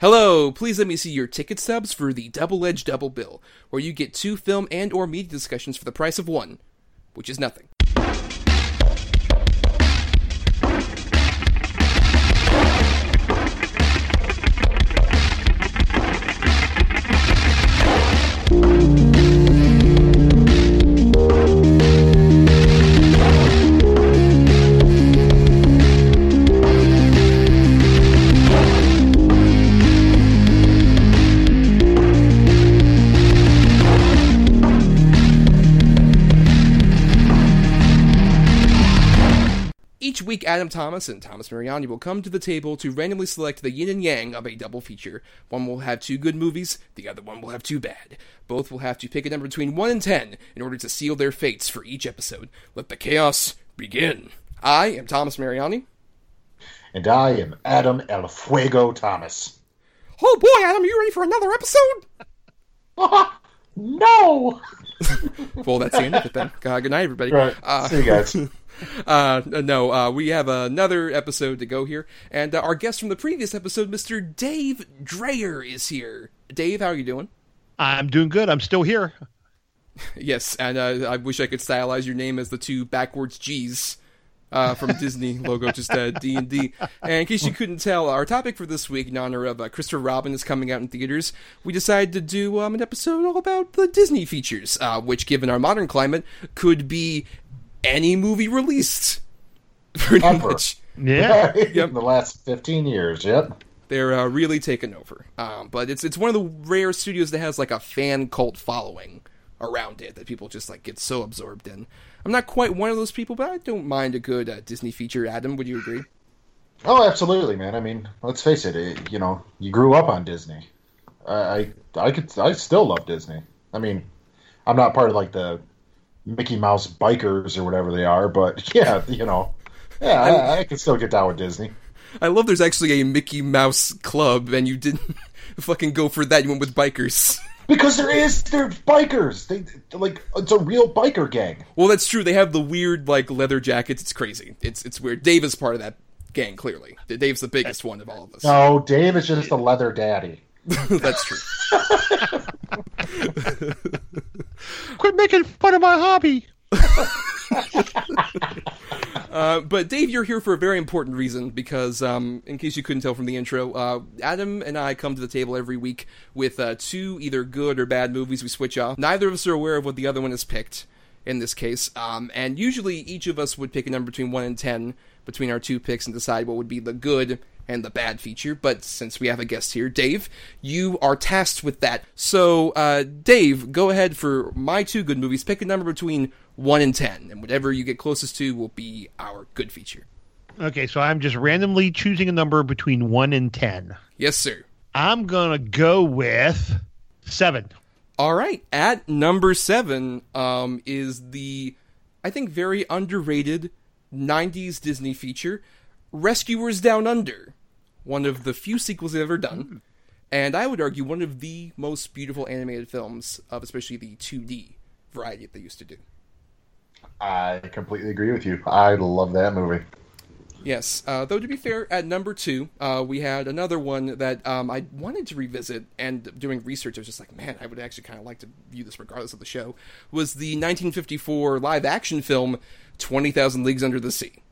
Hello, please let me see your ticket stubs for the Double Edge Double Bill, where you get two film and or media discussions for the price of one, which is nothing. Week, Adam Thomas and Thomas Mariani will come to the table to randomly select the yin and yang of a double feature. One will have two good movies, the other one will have two bad. Both will have to pick a number between 1 and 10 in order to seal their fates for each episode. Let the chaos begin. I am Thomas Mariani. And I am Adam El Fuego Thomas. Oh boy, Adam, are you ready for another episode? no! well, that's the end of it then. Uh, good night, everybody. Right. Uh, See you guys. Uh, no, uh, we have another episode to go here, and uh, our guest from the previous episode, Mr. Dave Dreyer, is here. Dave, how are you doing? I'm doing good. I'm still here. Yes, and uh, I wish I could stylize your name as the two backwards G's uh, from Disney logo, just D and D. And in case you couldn't tell, our topic for this week, in honor of uh, Christopher Robin, is coming out in theaters. We decided to do um, an episode all about the Disney features, uh, which, given our modern climate, could be any movie released. Pretty Ever. much. Yeah. In the last 15 years, yep. They're uh, really taking over. Um, but it's it's one of the rare studios that has like a fan cult following around it that people just like get so absorbed in. I'm not quite one of those people, but I don't mind a good uh, Disney feature. Adam, would you agree? Oh, absolutely, man. I mean, let's face it, it you know, you grew up on Disney. I, I, I could, I still love Disney. I mean, I'm not part of like the Mickey Mouse bikers or whatever they are, but yeah, you know, yeah, I, I can still get down with Disney. I love there's actually a Mickey Mouse club, and you didn't fucking go for that. You went with bikers. Because there is, they're bikers. They like it's a real biker gang. Well, that's true. They have the weird like leather jackets. It's crazy. It's it's weird. Dave is part of that gang. Clearly, Dave's the biggest one of all of us. No, Dave is just a leather daddy. that's true. Quit making fun of my hobby. Uh, but Dave, you're here for a very important reason because, um, in case you couldn't tell from the intro, uh, Adam and I come to the table every week with uh, two either good or bad movies we switch off. Neither of us are aware of what the other one has picked in this case, um, and usually each of us would pick a number between one and ten between our two picks and decide what would be the good and the bad feature. But since we have a guest here, Dave, you are tasked with that. So, uh, Dave, go ahead for my two good movies. Pick a number between 1 and 10, and whatever you get closest to will be our good feature. Okay, so I'm just randomly choosing a number between 1 and 10. Yes, sir. I'm going to go with 7. All right. At number 7 um, is the, I think, very underrated 90s Disney feature, Rescuers Down Under. One of the few sequels they've ever done. And I would argue one of the most beautiful animated films of especially the 2D variety that they used to do. I completely agree with you. I love that movie. Yes, uh, though to be fair, at number two, uh, we had another one that um, I wanted to revisit, and doing research, I was just like, man, I would actually kind of like to view this regardless of the show. Was the 1954 live-action film Twenty Thousand Leagues Under the Sea?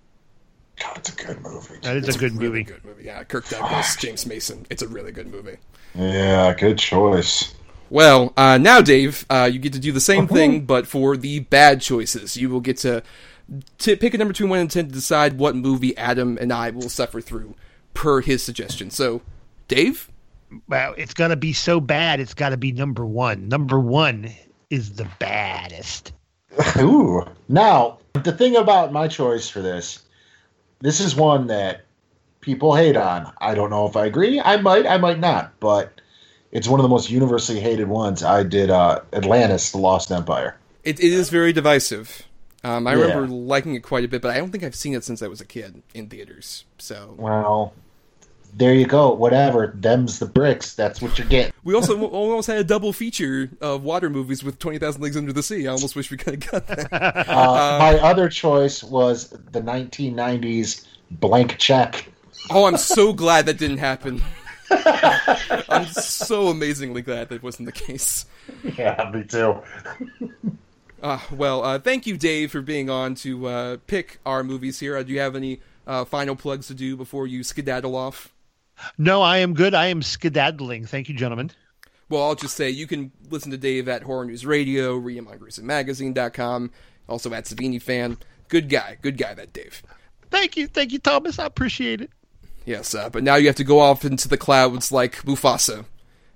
God, it's a good movie. That is a good Really movie. good movie. Yeah, Kirk Douglas, James Mason. It's a really good movie. Yeah, good choice. Well, uh, now, Dave, uh, you get to do the same thing, but for the bad choices. You will get to, to pick a number between 1 and 10 to decide what movie Adam and I will suffer through per his suggestion. So, Dave? Well, it's going to be so bad, it's got to be number 1. Number 1 is the baddest. Ooh. Now, the thing about my choice for this, this is one that people hate on. I don't know if I agree. I might, I might not, but it's one of the most universally hated ones. I did uh, Atlantis, The Lost Empire. It, it is very divisive. Um, I Yeah. remember liking it quite a bit, but I don't think I've seen it since I was a kid in theaters. So Well, there you go. Whatever. Them's the bricks. That's what you're getting. we also almost had a double feature of water movies with Twenty Thousand Leagues Under the Sea. I almost wish we could have got that. Uh, my other choice was the 1990s Blank Check. oh, I'm so glad that didn't happen. I'm so amazingly glad that wasn't the case. Yeah, me too. Uh, well, uh, thank you, Dave, for being on to uh, pick our movies here. Uh, do you have any uh, final plugs to do before you skedaddle off? No, I am good. I am skedaddling. Thank you, gentlemen. Well, I'll just say you can listen to Dave at Horror News Radio, read him on also at Savini Fan. Good guy, good guy, that Dave. Thank you. Thank you, Thomas. I appreciate it. Yes, uh, but now you have to go off into the clouds like Mufasa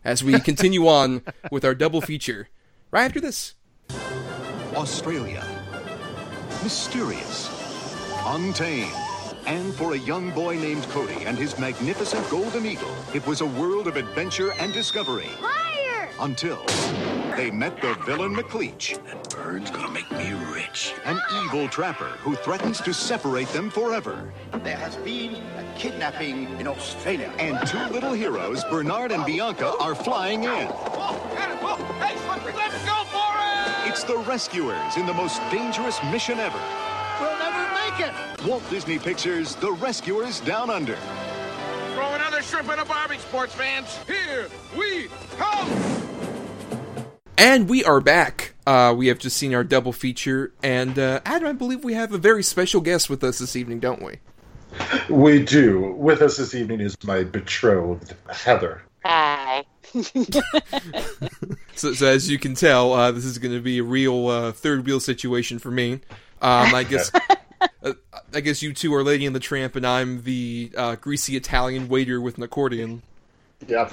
as we continue on with our double feature right after this. Australia. Mysterious. Untamed. And for a young boy named Cody and his magnificent golden eagle, it was a world of adventure and discovery. Fire! Until they met the villain McLeach, That bird's gonna make me rich. an evil trapper who threatens to separate them forever. There has been a kidnapping in Australia. And two little heroes, Bernard and Bianca, are flying in. Let's go for it! It's the Rescuers in the most dangerous mission ever. We'll never make it. Walt Disney Pictures' The Rescuers Down Under. Throw another shrimp in a barbie, sports fans. Here we come. And we are back. Uh, we have just seen our double feature, and uh, Adam, I believe we have a very special guest with us this evening, don't we? We do. With us this evening is my betrothed, Heather. Hi. So, so as you can tell, uh, this is going to be a real uh, third wheel situation for me. Um, I guess, uh, I guess you two are Lady and the Tramp, and I'm the uh, greasy Italian waiter with an accordion. Yep.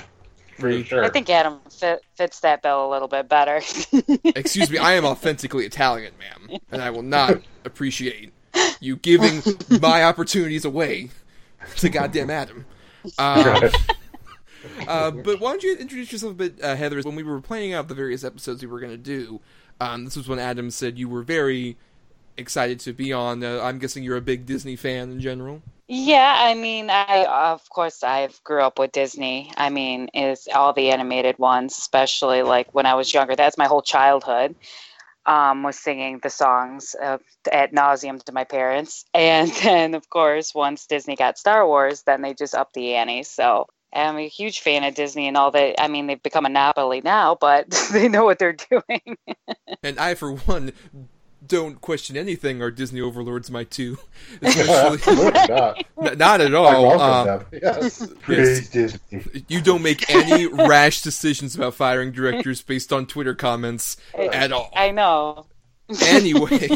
For sure. I think Adam fit, fits that bill a little bit better. Excuse me, I am authentically Italian, ma'am, and I will not appreciate you giving my opportunities away to goddamn Adam. Um, uh, but why don't you introduce yourself a bit, uh, Heather? When we were planning out the various episodes we were going to do, um, this was when Adam said you were very excited to be on. Uh, I'm guessing you're a big Disney fan in general. yeah, I mean, I of course I grew up with Disney. I mean, is all the animated ones, especially like when I was younger. That's my whole childhood. Um, was singing the songs uh, at nauseum to my parents, and then of course once Disney got Star Wars, then they just upped the ante. So I'm a huge fan of Disney and all that. I mean, they've become a monopoly now, but they know what they're doing. And I, for one, don't question anything our Disney overlords might do. Especially, not. n- not at all. Um, them. Yes. You don't make any rash decisions about firing directors based on Twitter comments at all. I know. Anyway,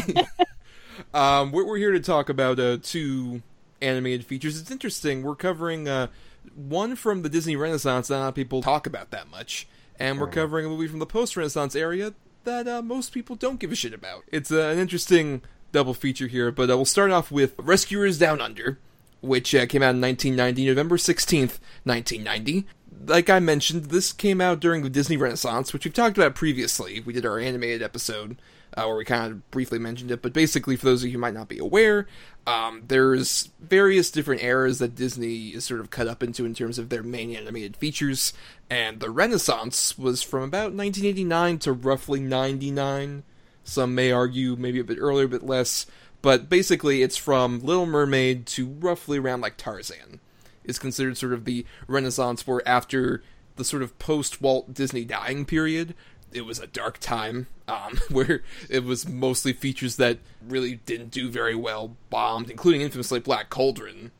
um, we're, we're here to talk about uh, two animated features. It's interesting. We're covering uh, one from the Disney Renaissance that not people talk about that much, and we're covering a movie from the post-Renaissance area that uh, most people don't give a shit about. It's uh, an interesting double feature here, but uh, we'll start off with Rescuers Down Under, which uh, came out in 1990, November 16th, 1990. Like I mentioned, this came out during the Disney Renaissance, which we've talked about previously. We did our animated episode uh, where we kind of briefly mentioned it, but basically, for those of you who might not be aware, um, there's various different eras that Disney is sort of cut up into in terms of their main animated features, and the Renaissance was from about 1989 to roughly 99. Some may argue maybe a bit earlier, a bit less, but basically, it's from Little Mermaid to roughly around like Tarzan. Is considered sort of the Renaissance, where after the sort of post Walt Disney dying period, it was a dark time um, where it was mostly features that really didn't do very well, bombed, including infamously Black Cauldron.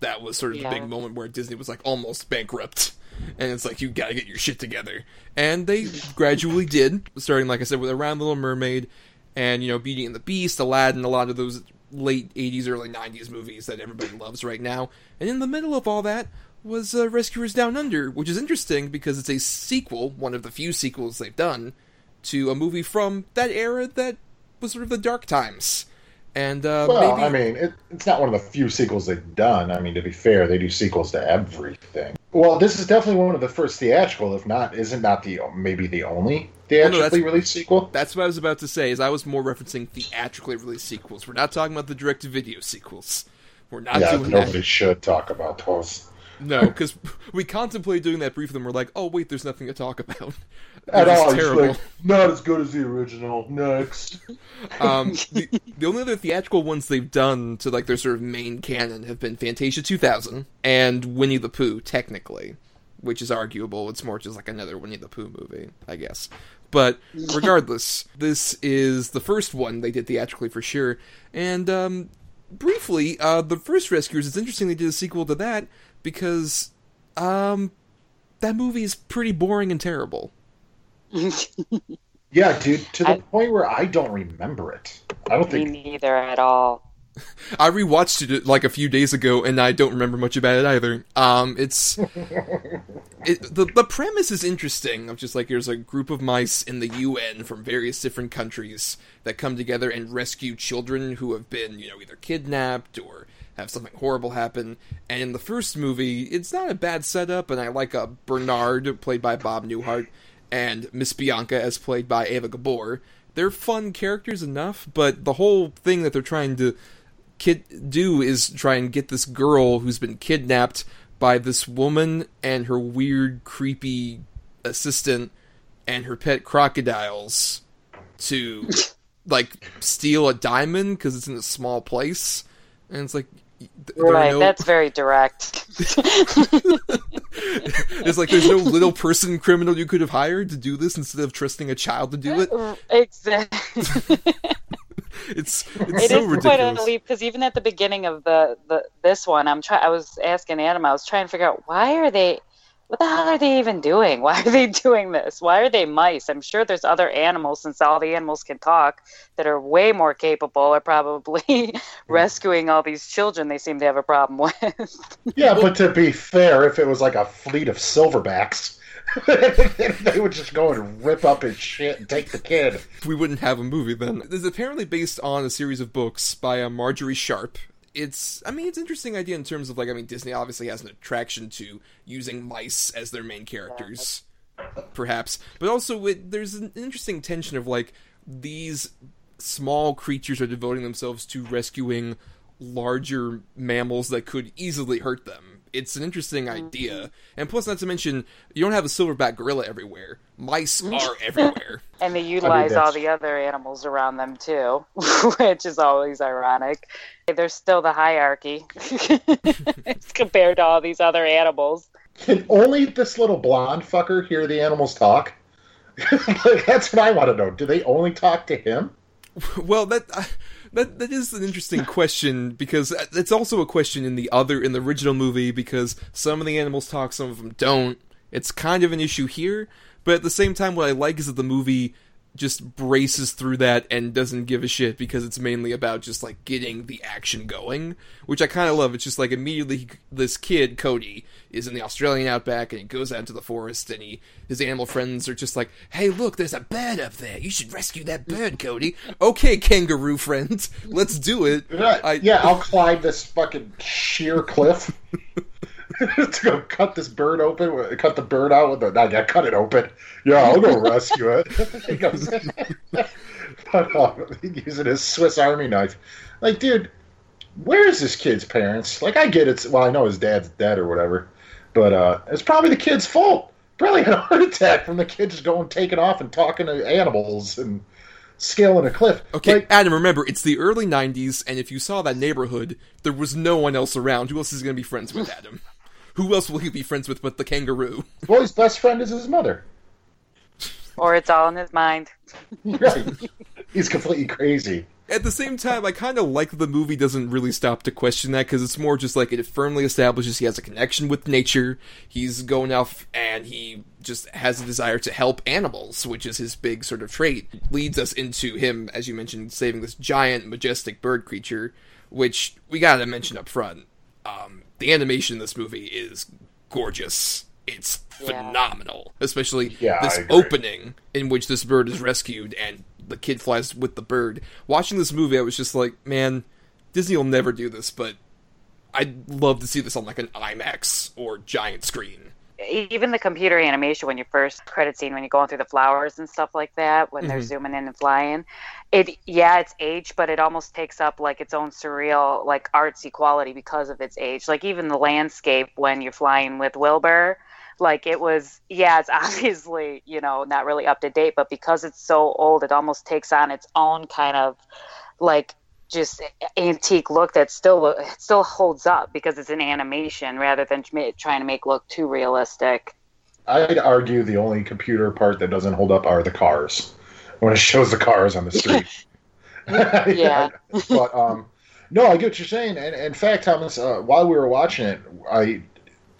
That was sort of Yeah. the big moment where Disney was like almost bankrupt. And it's like, you gotta get your shit together. And they gradually did, starting, like I said, with Around Little Mermaid and, you know, Beauty and the Beast, Aladdin, a lot of those late 80s, early 90s movies that everybody loves right now. And in the middle of all that was uh, Rescuers Down Under, which is interesting because it's a sequel, one of the few sequels they've done, to a movie from that era that was sort of the dark times. And uh, Well, maybe I mean, it, it's not one of the few sequels they've done. I mean, to be fair, they do sequels to everything. Well, this is definitely one of the first theatrical, if not, isn't not the maybe the only no, theatrically that's- released sequel. that's what I was about to say. Is I was more referencing theatrically released sequels. We're not talking about the direct-to-video sequels. We're not Yeah, doing nobody that. should talk about those. No, because we contemplated doing that briefly, and we're like, oh wait, there's nothing to talk about. At all, it's terrible. like, not as good as the original. Next. Um, the, the only other theatrical ones they've done to like their sort of main canon have been Fantasia 2000 and Winnie the Pooh, technically. which is arguable. It's more just like another Winnie the Pooh movie, I guess. But regardless, this is the first one they did theatrically for sure. And um, briefly, uh, the first Rescuers. It's interesting they did a sequel to that because um, that movie is pretty boring and terrible. Yeah, dude, to the I- point where I don't remember it. I don't Me think. neither at all. I rewatched it like a few days ago, and I don't remember much about it either. Um, it's it, the the premise is interesting. Of just like there's a group of mice in the UN from various different countries that come together and rescue children who have been you know either kidnapped or have something horrible happen. And in the first movie, it's not a bad setup, and I like uh, Bernard played by Bob Newhart and Miss Bianca as played by Eva Gabor. They're fun characters enough, but the whole thing that they're trying to kid do is try and get this girl who's been kidnapped by this woman and her weird creepy assistant and her pet crocodiles to like steal a diamond because it's in a small place and it's like th- there are Right, no- that's very direct. it's like there's no little person criminal you could have hired to do this instead of trusting a child to do it exactly. it's it's It so is ridiculous quite a leap because even at the beginning of the, the this one, I'm try I was asking Adam, I was trying to figure out why are they, what the hell are they even doing? Why are they doing this? Why are they mice? I'm sure there's other animals since all the animals can talk that are way more capable or probably rescuing all these children. They seem to have a problem with. Yeah, but to be fair, if it was like a fleet of silverbacks, they would just go and rip up his shit and take the kid. we wouldn't have a movie then. This is apparently based on a series of books by uh, Margery Sharp. It's, I mean, it's an interesting idea in terms of like, I mean, Disney obviously has an attraction to using mice as their main characters, perhaps, but also it, there's an interesting tension of like these small creatures are devoting themselves to rescuing larger mammals that could easily hurt them. It's an interesting idea, and plus, not to mention, you don't have a silverback gorilla everywhere. Mice are everywhere. And they utilize all the other animals around them too, which is always ironic. There's still the hierarchy compared to all these other animals. Can only this little blonde fucker hear the animals talk? like, that's what I want to know. Do they only talk to him? Well, that uh, that that is an interesting question because it's also a question in the other in the original movie because some of the animals talk, some of them don't. It's kind of an issue here, but at the same time, what I like is that the movie just braces through that and doesn't give a shit because it's mainly about just like getting the action going, which I kind of love. It's just like immediately he, this kid Cody is in the Australian outback and he goes out into the forest and he his animal friends are just like, "Hey, look, there's a bird up there. You should rescue that bird, Cody." okay, kangaroo friend, let's do it. I- yeah, I'll climb this fucking sheer cliff to go cut this bird open. Cut the bird out with the. I yeah, cut it open. Yeah, I'll go rescue it. he goes, but, uh, using his Swiss Army knife. Like, dude, where is this kid's parents? Like, I get it's. Well, I know his dad's dead or whatever, but uh, it's probably the kid's fault. Probably had a heart attack from the kid just going taking off and talking to animals and scaling a cliff. Okay, Like, Adam, remember, it's the early 90s, and if you saw that neighborhood, there was no one else around. Who else is going to be friends with Adam? Who else will he be friends with but the kangaroo? well, his best friend is his mother. Or it's all in his mind. Right. He's completely crazy. At the same time, I kind of like the movie doesn't really stop to question that, because it's more just like it firmly establishes he has a connection with nature, he's going off, and he just has a desire to help animals, which is his big sort of trait. Leads us into him, as you mentioned, saving this giant, majestic bird creature, which we gotta mention up front. Um, the animation in this movie is gorgeous. It's Yeah. phenomenal, especially Yeah, this opening in which this bird is rescued and the kid flies with the bird. Watching this movie, I was just like, man, Disney will never do this, but I'd love to see this on like an IMAX or giant screen. Even the computer animation when you first credit scene when you're going through the flowers and stuff like that when they're Mhm. zooming in and flying, it yeah it's aged but it almost takes up like its own surreal like artsy quality because of its age. Like even the landscape when you're flying with Wilbur, like it was yeah it's obviously you know not really up to date but because it's so old it almost takes on its own kind of like just antique look that still still holds up because it's an animation rather than trying to make look too realistic. I'd argue the only computer part that doesn't hold up are the cars when it shows the cars on the street. Yeah. but um, no, I get what you're saying. And in fact, Thomas, uh, while we were watching it, I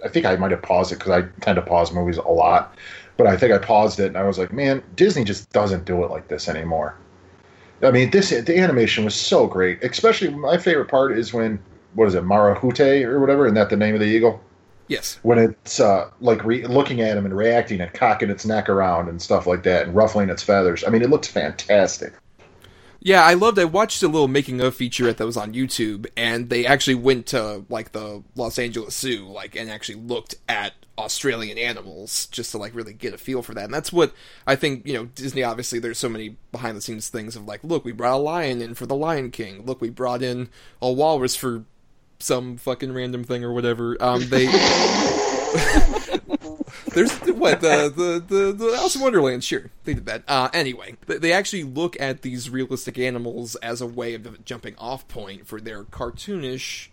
I think I might have paused it because I tend to pause movies a lot. But I think I paused it and I was like, man, Disney just doesn't do it like this anymore. I mean, this the animation was so great. Especially my favorite part is when what is it, Marahute or whatever? Isn't that the name of the eagle? Yes. when it's uh, like re- looking at him and reacting and cocking its neck around and stuff like that and ruffling its feathers. I mean, it looks fantastic. Yeah, I loved. I watched a little making of featurette that was on YouTube, and they actually went to like the Los Angeles Zoo, like, and actually looked at Australian animals just to like really get a feel for that. And that's what I think. You know, Disney obviously there's so many behind the scenes things of like, look, we brought a lion in for the Lion King. Look, we brought in a walrus for some fucking random thing or whatever. Um, they. There's what the the the, the Alice in Wonderland. Sure, they did that. Uh, anyway, they, they actually look at these realistic animals as a way of jumping off point for their cartoonish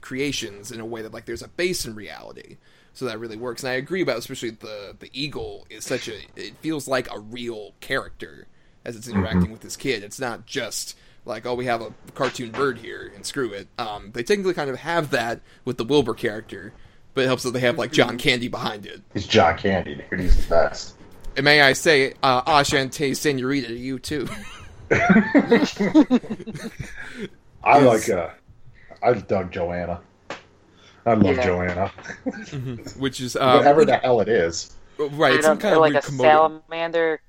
creations in a way that like there's a base in reality. So that really works, and I agree about especially the the eagle is such a it feels like a real character as it's interacting with this kid. It's not just like oh we have a cartoon bird here and screw it. Um, they technically kind of have that with the Wilbur character, but it helps that they have like John Candy behind it. He's John Candy, dude. He's the best. And may I say, uh, Ashante Senorita to you too. I Is- like. Uh, I dug Joanna. I love Yeah. Joanna. which is uh, Whatever the hell it is. right. It's some kind of like a Komodo, salamander.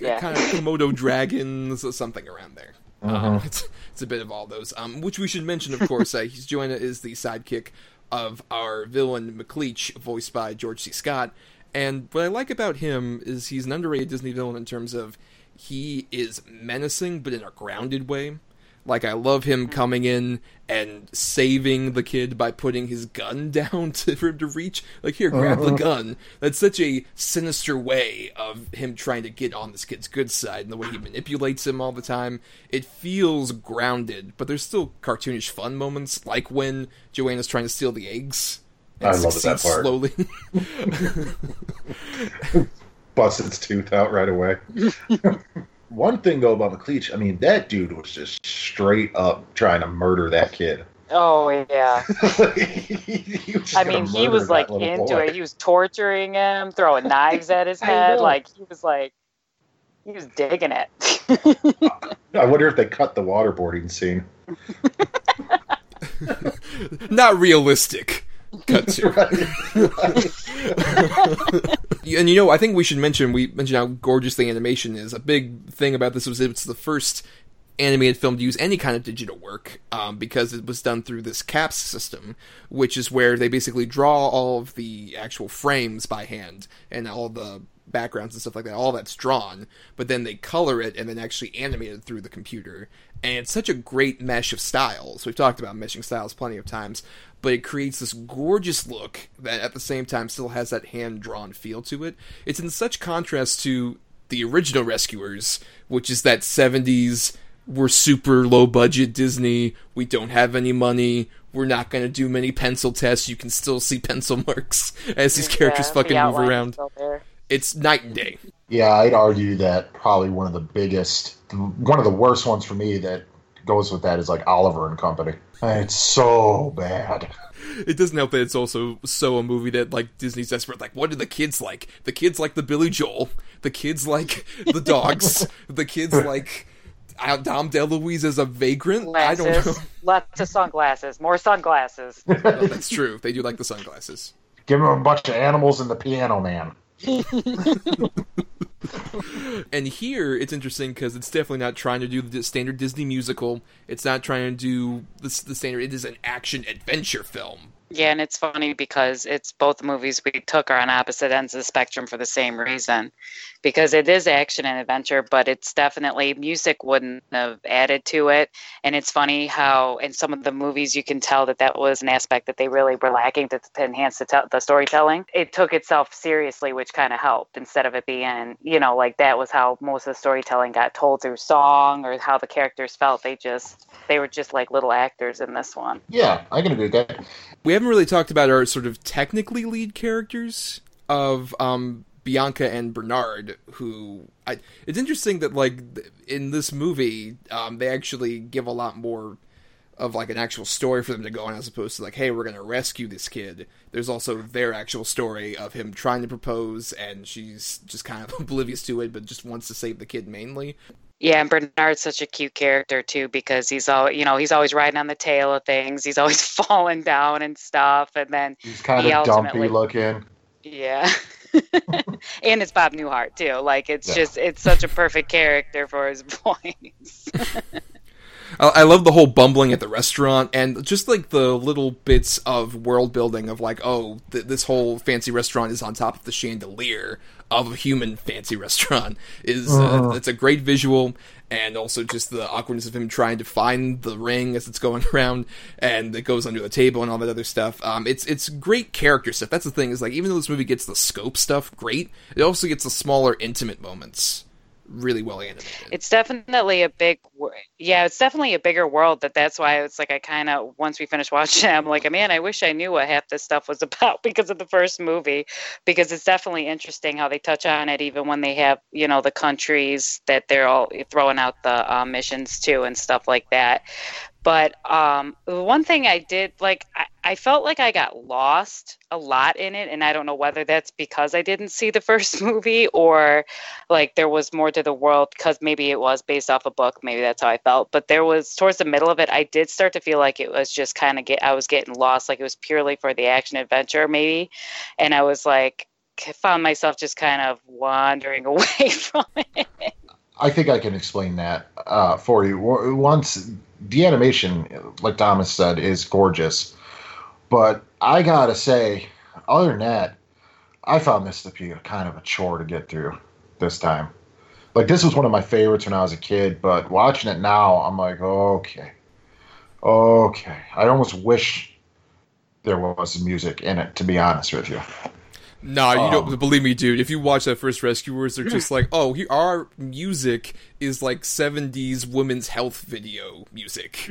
Yeah. kind of Komodo dragons or something around there. Uh-huh. Um, it's, it's a bit of all those. Um, which we should mention, of course. Uh, he's Joanna is the sidekick of our villain McLeach, voiced by George C. Scott. And what I like about him is he's an underrated Disney villain in terms of he is menacing, but in a grounded way. Like I love him coming in and saving the kid by putting his gun down to, for him to reach. Like here, grab the uh-huh. gun. That's such a sinister way of him trying to get on this kid's good side, and the way he manipulates him all the time. It feels grounded, but there's still cartoonish fun moments, like when Joanna's trying to steal the eggs. and I love that part. Slowly. Busts its tooth out right away. One thing though about McLeach, I mean, that dude was just straight up trying to murder that kid. Oh yeah. He I mean, he was like into boy. it. He was torturing him, throwing knives at his head. Like he was like, he was digging it. I wonder if they cut the waterboarding scene. Not realistic. Cut to. and you know, I think we should mention we mentioned how gorgeous the animation is. A big thing about this was it's the first animated film to use any kind of digital work um, because it was done through this CAPS system, which is where they basically draw all of the actual frames by hand and all the backgrounds and stuff like that. All that's drawn, but then they color it and then actually animate it through the computer. And it's such a great mesh of styles. We've talked about meshing styles plenty of times, but it creates this gorgeous look that at the same time still has that hand drawn feel to it. It's in such contrast to the original Rescuers, which is that 70s, we're super low budget Disney, we don't have any money, we're not going to do many pencil tests, you can still see pencil marks as these characters Yeah, the fucking move around. It's night and day. Yeah, I'd argue that probably one of the biggest, one of the worst ones for me that goes with that is like Oliver and Company. It's so bad. It doesn't help that it's also so a movie that like Disney's desperate. Like, what do the kids like? The kids like the Billy Joel. The kids like the dogs. the kids like uh, Dom DeLuise as a vagrant. I don't know. Lots of sunglasses. More sunglasses. No, that's true. They do like the sunglasses. Give them a bunch of animals and the Piano Man. And here it's interesting because it's definitely not trying to do the standard Disney musical. It's not trying to do the, the standard. It is an action adventure film. Yeah, and it's funny because it's both movies we took are on opposite ends of the spectrum for the same reason. Because it is action and adventure, but it's definitely music wouldn't have added to it. And it's funny how in some of the movies you can tell that that was an aspect that they really were lacking to, to enhance the, te- the storytelling. It took itself seriously, which kind of helped instead of it being, you know, like that was how most of the storytelling got told through song or how the characters felt. They just, they were just like little actors in this one. Yeah, I can agree with that. We haven't really talked about our sort of technically lead characters of um, Bianca and Bernard, who I, it's interesting that like in this movie um, they actually give a lot more of like an actual story for them to go on as opposed to like hey we're gonna rescue this kid there's also their actual story of him trying to propose and she's just kind of oblivious to it but just wants to save the kid mainly Yeah, and Bernard's such a cute character too because he's all you know he's always riding on the tail of things. He's always falling down and stuff, and then He's kind He of dumpy looking. yeah, and it's Bob Newhart too. Like it's Yeah. just it's such a perfect character for his voice. I, I love the whole bumbling at the restaurant and just like the little bits of world building of like, oh, th- this whole fancy restaurant is on top of the chandelier of a human fancy restaurant. Is uh, it's a great visual and also just the awkwardness of him trying to find the ring as it's going around and it goes under the table and all that other stuff. Um, it's it's great character stuff. That's the thing is like even though this movie gets the scope stuff great, it also gets the smaller intimate moments really well animated. it's definitely a big yeah it's definitely a bigger world that that's why it's like i kind of once we finished watching i'm like man i wish i knew what half this stuff was about because of the first movie because it's definitely interesting how they touch on it even when they have you know the countries that they're all throwing out the uh, missions to and stuff like that but um, one thing I did like, I, I felt like I got lost a lot in it, and I don't know whether that's because I didn't see the first movie or like there was more to the world because maybe it was based off a book. Maybe that's how I felt. But there was towards the middle of it, I did start to feel like it was just kind of get. I was getting lost, like it was purely for the action adventure, maybe, and I was like found myself just kind of wandering away from it. I think I can explain that uh, for you. Once the animation, like Thomas said, is gorgeous, but I gotta say, other than that, I found this to be a kind of a chore to get through this time. Like this was one of my favorites when I was a kid, but watching it now, I'm like, okay, okay. I almost wish there was music in it. To be honest with you, Nah, you Um, don't believe me, dude. If you watch that first Rescuers, they're just like, oh, he, our music is like '70s women's health video music.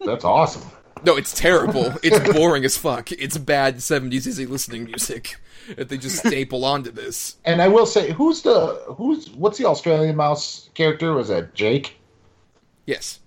that's awesome. No, it's terrible. It's boring as fuck. It's bad '70s easy listening music that they just staple onto this. And I will say, who's the who's what's the Australian mouse character? Was that Jake? Yes.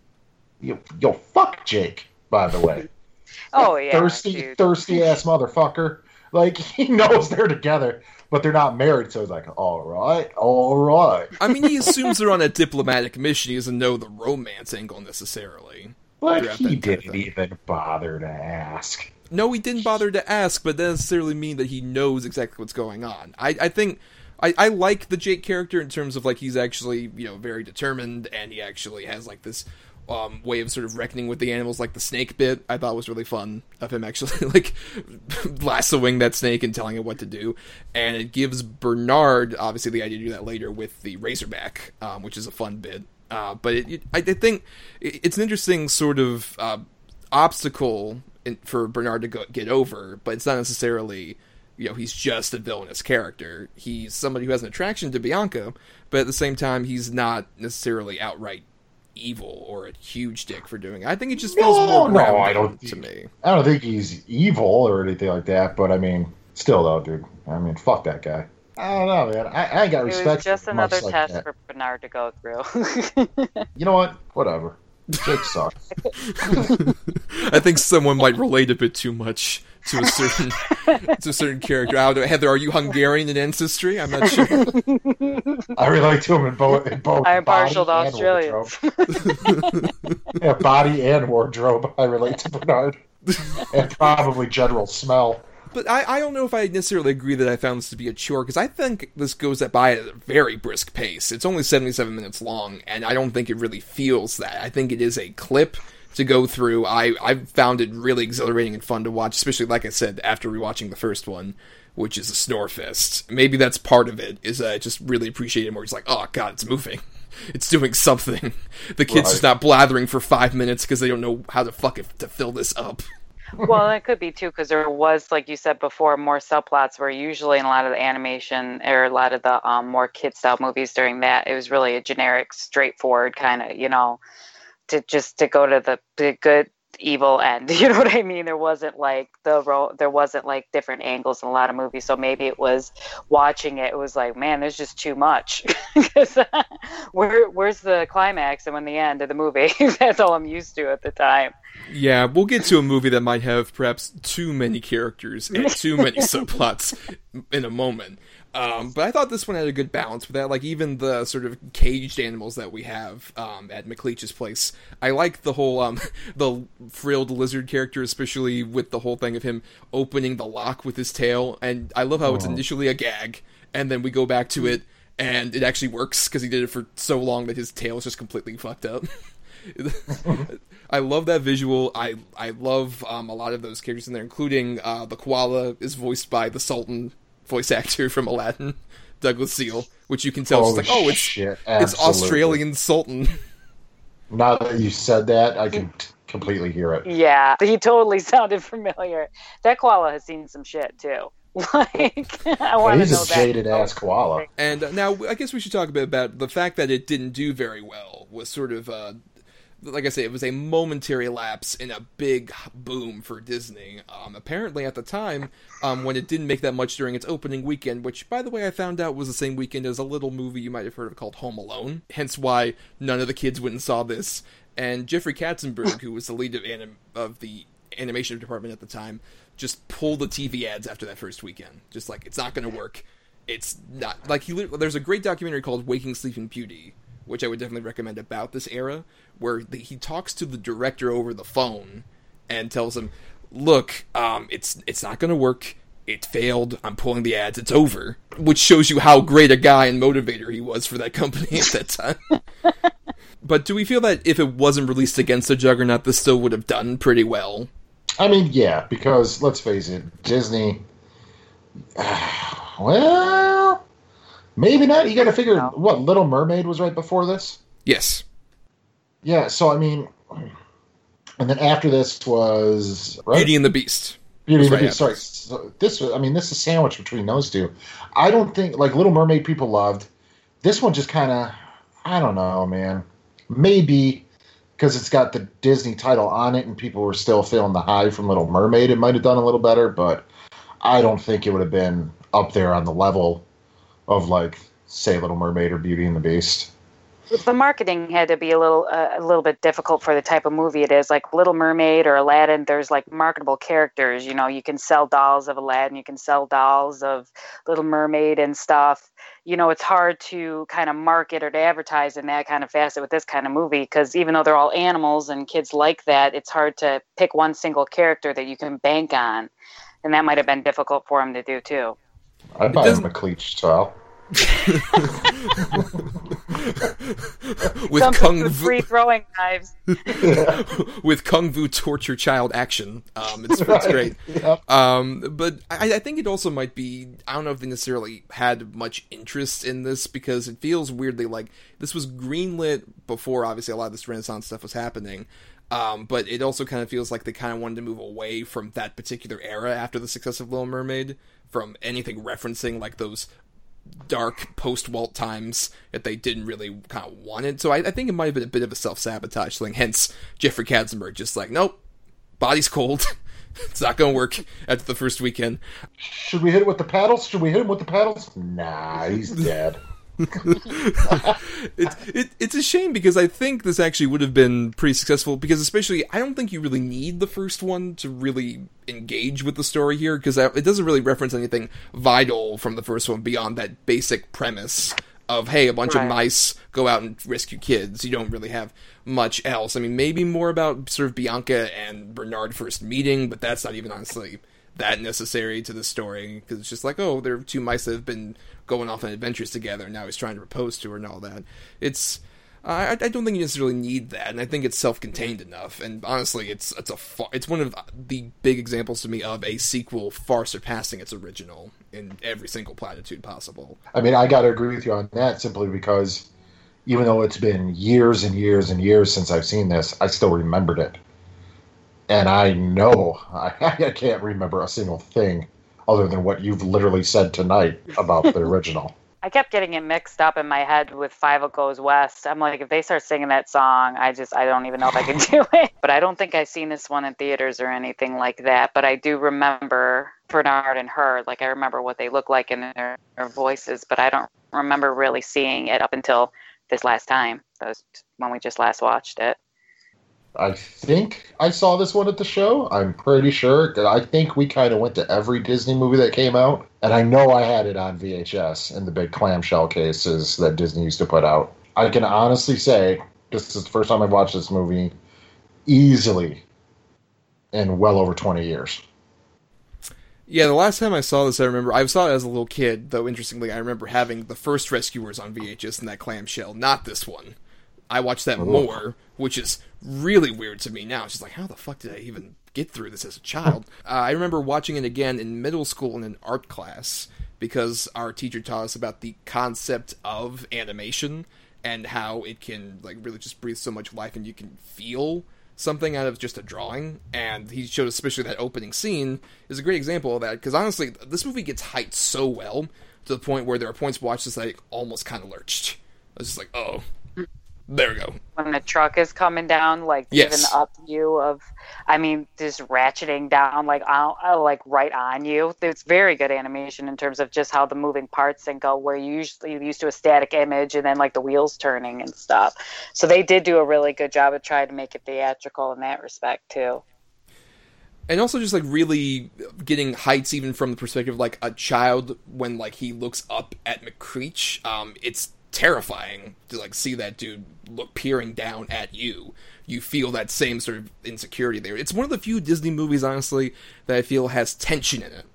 Yo, yo, fuck Jake. By the way, Oh yeah, thirsty, dude. thirsty ass motherfucker. Like he knows they're together, but they're not married. So he's like, all right, all right. I mean, he assumes they're on a diplomatic mission. He doesn't know the romance angle necessarily. But he that kind of didn't even bother to ask. No, he didn't bother to ask, but that doesn't necessarily mean that he knows exactly what's going on. I, I think I, I like the Jake character in terms of like he's actually you know very determined and he actually has like this um, way of sort of reckoning with the animals, like the snake bit. I thought was really fun of him actually like lassoing that snake and telling it what to do, and it gives Bernard obviously the idea to do that later with the Razorback, um, which is a fun bit. Uh, but it, it, I I think it- it's an interesting sort of uh, obstacle in, for Bernard to go, get over, but it's not necessarily, you know, he's just a villainous character. He's somebody who has an attraction to Bianca, but at the same time, he's not necessarily outright evil or a huge dick for doing it. I think it just feels No, more no, I don't to me. I don't think he's evil or anything like that. But I mean, still though, dude. I mean, fuck that guy. I don't know, man. I, I ain't got It respect. was just for much another like test that. for Bernard to go through. You know what? Whatever. Jake sucks. I think someone might relate a bit too much to a certain to a certain character. I don't Heather, are you Hungarian in ancestry? I'm not sure. I relate to him in both. In both I'm partial to and Australians. yeah, body and wardrobe. I relate to Bernard, and probably general smell. But I, I don't know if I necessarily agree that I found this to be a chore because I think this goes by at a very brisk pace. It's only 77 minutes long, and I don't think it really feels that. I think it is a clip to go through. I I found it really exhilarating and fun to watch, especially like I said after rewatching the first one, which is a snore fest. Maybe that's part of it. Is I just really appreciate it more. It's like, oh god, it's moving. It's doing something. The kid's Right. just not blathering for five minutes because they don't know how to fuck it to fill this up. Well, it could be too because there was, like you said before, more subplots where usually in a lot of the animation or a lot of the um, more kid style movies during that, it was really a generic, straightforward kind of, you know, to just to go to the, the good evil end. You know what I mean? There wasn't like the role, there wasn't like different angles in a lot of movies. So maybe it was watching it. It was like, man, there's just too much. where where's the climax and when the end of the movie? That's all I'm used to at the time. Yeah, we'll get to a movie that might have perhaps too many characters and too many subplots in a moment. Um, but I thought this one had a good balance with that. Like even the sort of caged animals that we have um, at McLeach's place. I like the whole um, the frilled lizard character, especially with the whole thing of him opening the lock with his tail. And I love how it's initially a gag, and then we go back to it, and it actually works because he did it for so long that his tail is just completely fucked up. I love that visual. I I love um, a lot of those characters in there, including uh, the koala is voiced by the Sultan voice actor from Aladdin, Douglas Seale, which you can tell is Holy like, oh, it's shit, it's. Australian Sultan. Now that you said that, I can t- completely hear it. Yeah, he totally sounded familiar. That koala has seen some shit too. Like, I want to know. He's know a that. jaded ass koala. And uh, now I guess we should talk a bit about the fact that it didn't do very well. Was sort of uh, like I say, it was a momentary lapse in a big boom for Disney. Um, apparently, at the time, um, when it didn't make that much during its opening weekend, which, by the way, I found out was the same weekend as a little movie you might have heard of called Home Alone. Hence why none of the kids went and saw this. And Jeffrey Katzenberg, who was the lead of, anim- of the animation department at the time, just pulled the TV ads after that first weekend. Just like it's not going to work. It's not like he. There's a great documentary called Waking Sleeping Beauty, which I would definitely recommend about this era, where the, he talks to the director over the phone and tells him, "Look, um, it's it's not going to work. It failed. I'm pulling the ads. It's over." Which shows you how great a guy and motivator he was for that company at that time. but do we feel that if it wasn't released against the Juggernaut, this still would have done pretty well? I mean, yeah, because let's face it, Disney. well, maybe not. You got to figure what Little Mermaid was right before this. Yes. Yeah, so I mean, and then after this was right? Beauty and the Beast. Beauty and the right Beast. Sorry, so this was. I mean, this is sandwiched between those two. I don't think like Little Mermaid people loved. This one just kind of, I don't know, man. Maybe because it's got the Disney title on it, and people were still feeling the high from Little Mermaid. It might have done a little better, but I don't think it would have been up there on the level of like, say, Little Mermaid or Beauty and the Beast. the marketing had to be a little uh, a little bit difficult for the type of movie it is. Like little mermaid or aladdin there's like marketable characters you know? You can sell dolls of aladdin you can sell dolls of little mermaid and stuff. You know it's hard to kind of market or to advertise in that kind of facet with this kind of movie because even though they're all animals and kids like that it's hard to pick one single character that you can bank on. And that might have been difficult for him to do too I'd buy him doesn't- a cleach style. With Some kung fu, free throwing knives with kung fu torture child action. Um, it's, it's great. Yep. Um, but I, I think it also might be. I don't know if they necessarily had much interest in this because it feels weirdly like this was greenlit before. Obviously, a lot of this Renaissance stuff was happening. Um, but it also kind of feels like they kind of wanted to move away from that particular era after the success of Little Mermaid, from anything referencing like those dark post Walt times that they didn't really kind of want it. So I, I think it might have been a bit of a self sabotage thing. Hence, Jeffrey Katzenberg just like, nope, body's cold. it's not going to work after the first weekend. Should we hit it with the paddles? Should we hit him with the paddles? Nah, he's dead. It's it, it's a shame because I think this actually would have been pretty successful. Because especially, I don't think you really need the first one to really engage with the story here because it doesn't really reference anything vital from the first one beyond that basic premise of hey, a bunch of mice go out and rescue kids. You don't really have much else. I mean, maybe more about sort of Bianca and Bernard first meeting, but that's not even honestly that necessary to the story because it's just like, oh, there are two mice that have been going off on adventures together, and now he's trying to propose to her and all that. It's I, I don't think you necessarily need that, and I think it's self-contained enough. And honestly, it's it's a far, it's one of the big examples to me of a sequel far surpassing its original in every single platitude possible. I mean, I got to agree with you on that simply because even though it's been years and years and years since I've seen this, I still remembered it. And I know I, I can't remember a single thing other than what you've literally said tonight about the original. I kept getting it mixed up in my head with Fievel Goes West. I'm like, if they start singing that song, I just, I don't even know if I can do it. But I don't think I've seen this one in theaters or anything like that. But I do remember Bernard and her. Like, I remember what they look like in their, their voices, but I don't remember really seeing it up until this last time. That was when we just last watched it. I think I saw this one at the show. I'm pretty sure. I think we kind of went to every Disney movie that came out, and I know I had it on VHS in the big clamshell cases that Disney used to put out. I can honestly say this is the first time I've watched this movie easily in well over 20 years. Yeah, the last time I saw this, I remember I saw it as a little kid. Though interestingly, I remember having the first Rescuers on VHS in that clamshell, not this one. I watched that oh. more, which is really weird to me now. Just like, how the fuck did I even get through this as a child? uh, I remember watching it again in middle school in an art class because our teacher taught us about the concept of animation and how it can like really just breathe so much life and you can feel something out of just a drawing. And he showed especially that opening scene is a great example of that because honestly, this movie gets hyped so well to the point where there are points watched this I almost kind of lurched. I was just like, oh, there we go. When the truck is coming down, like Yes. giving up view of, I mean, just ratcheting down, like on, uh, like right on you. It's very good animation in terms of just how the moving parts and go. Where you usually you're used to a static image and then like the wheels turning and stuff. So they did do a really good job of trying to make it theatrical in that respect too. and also just like really getting heights even from the perspective of like a child when like he looks up at McLeach. Um, it's terrifying to like see that dude look peering down at you. You feel that same sort of insecurity there. It's one of the few Disney movies, honestly, that I feel has tension in it.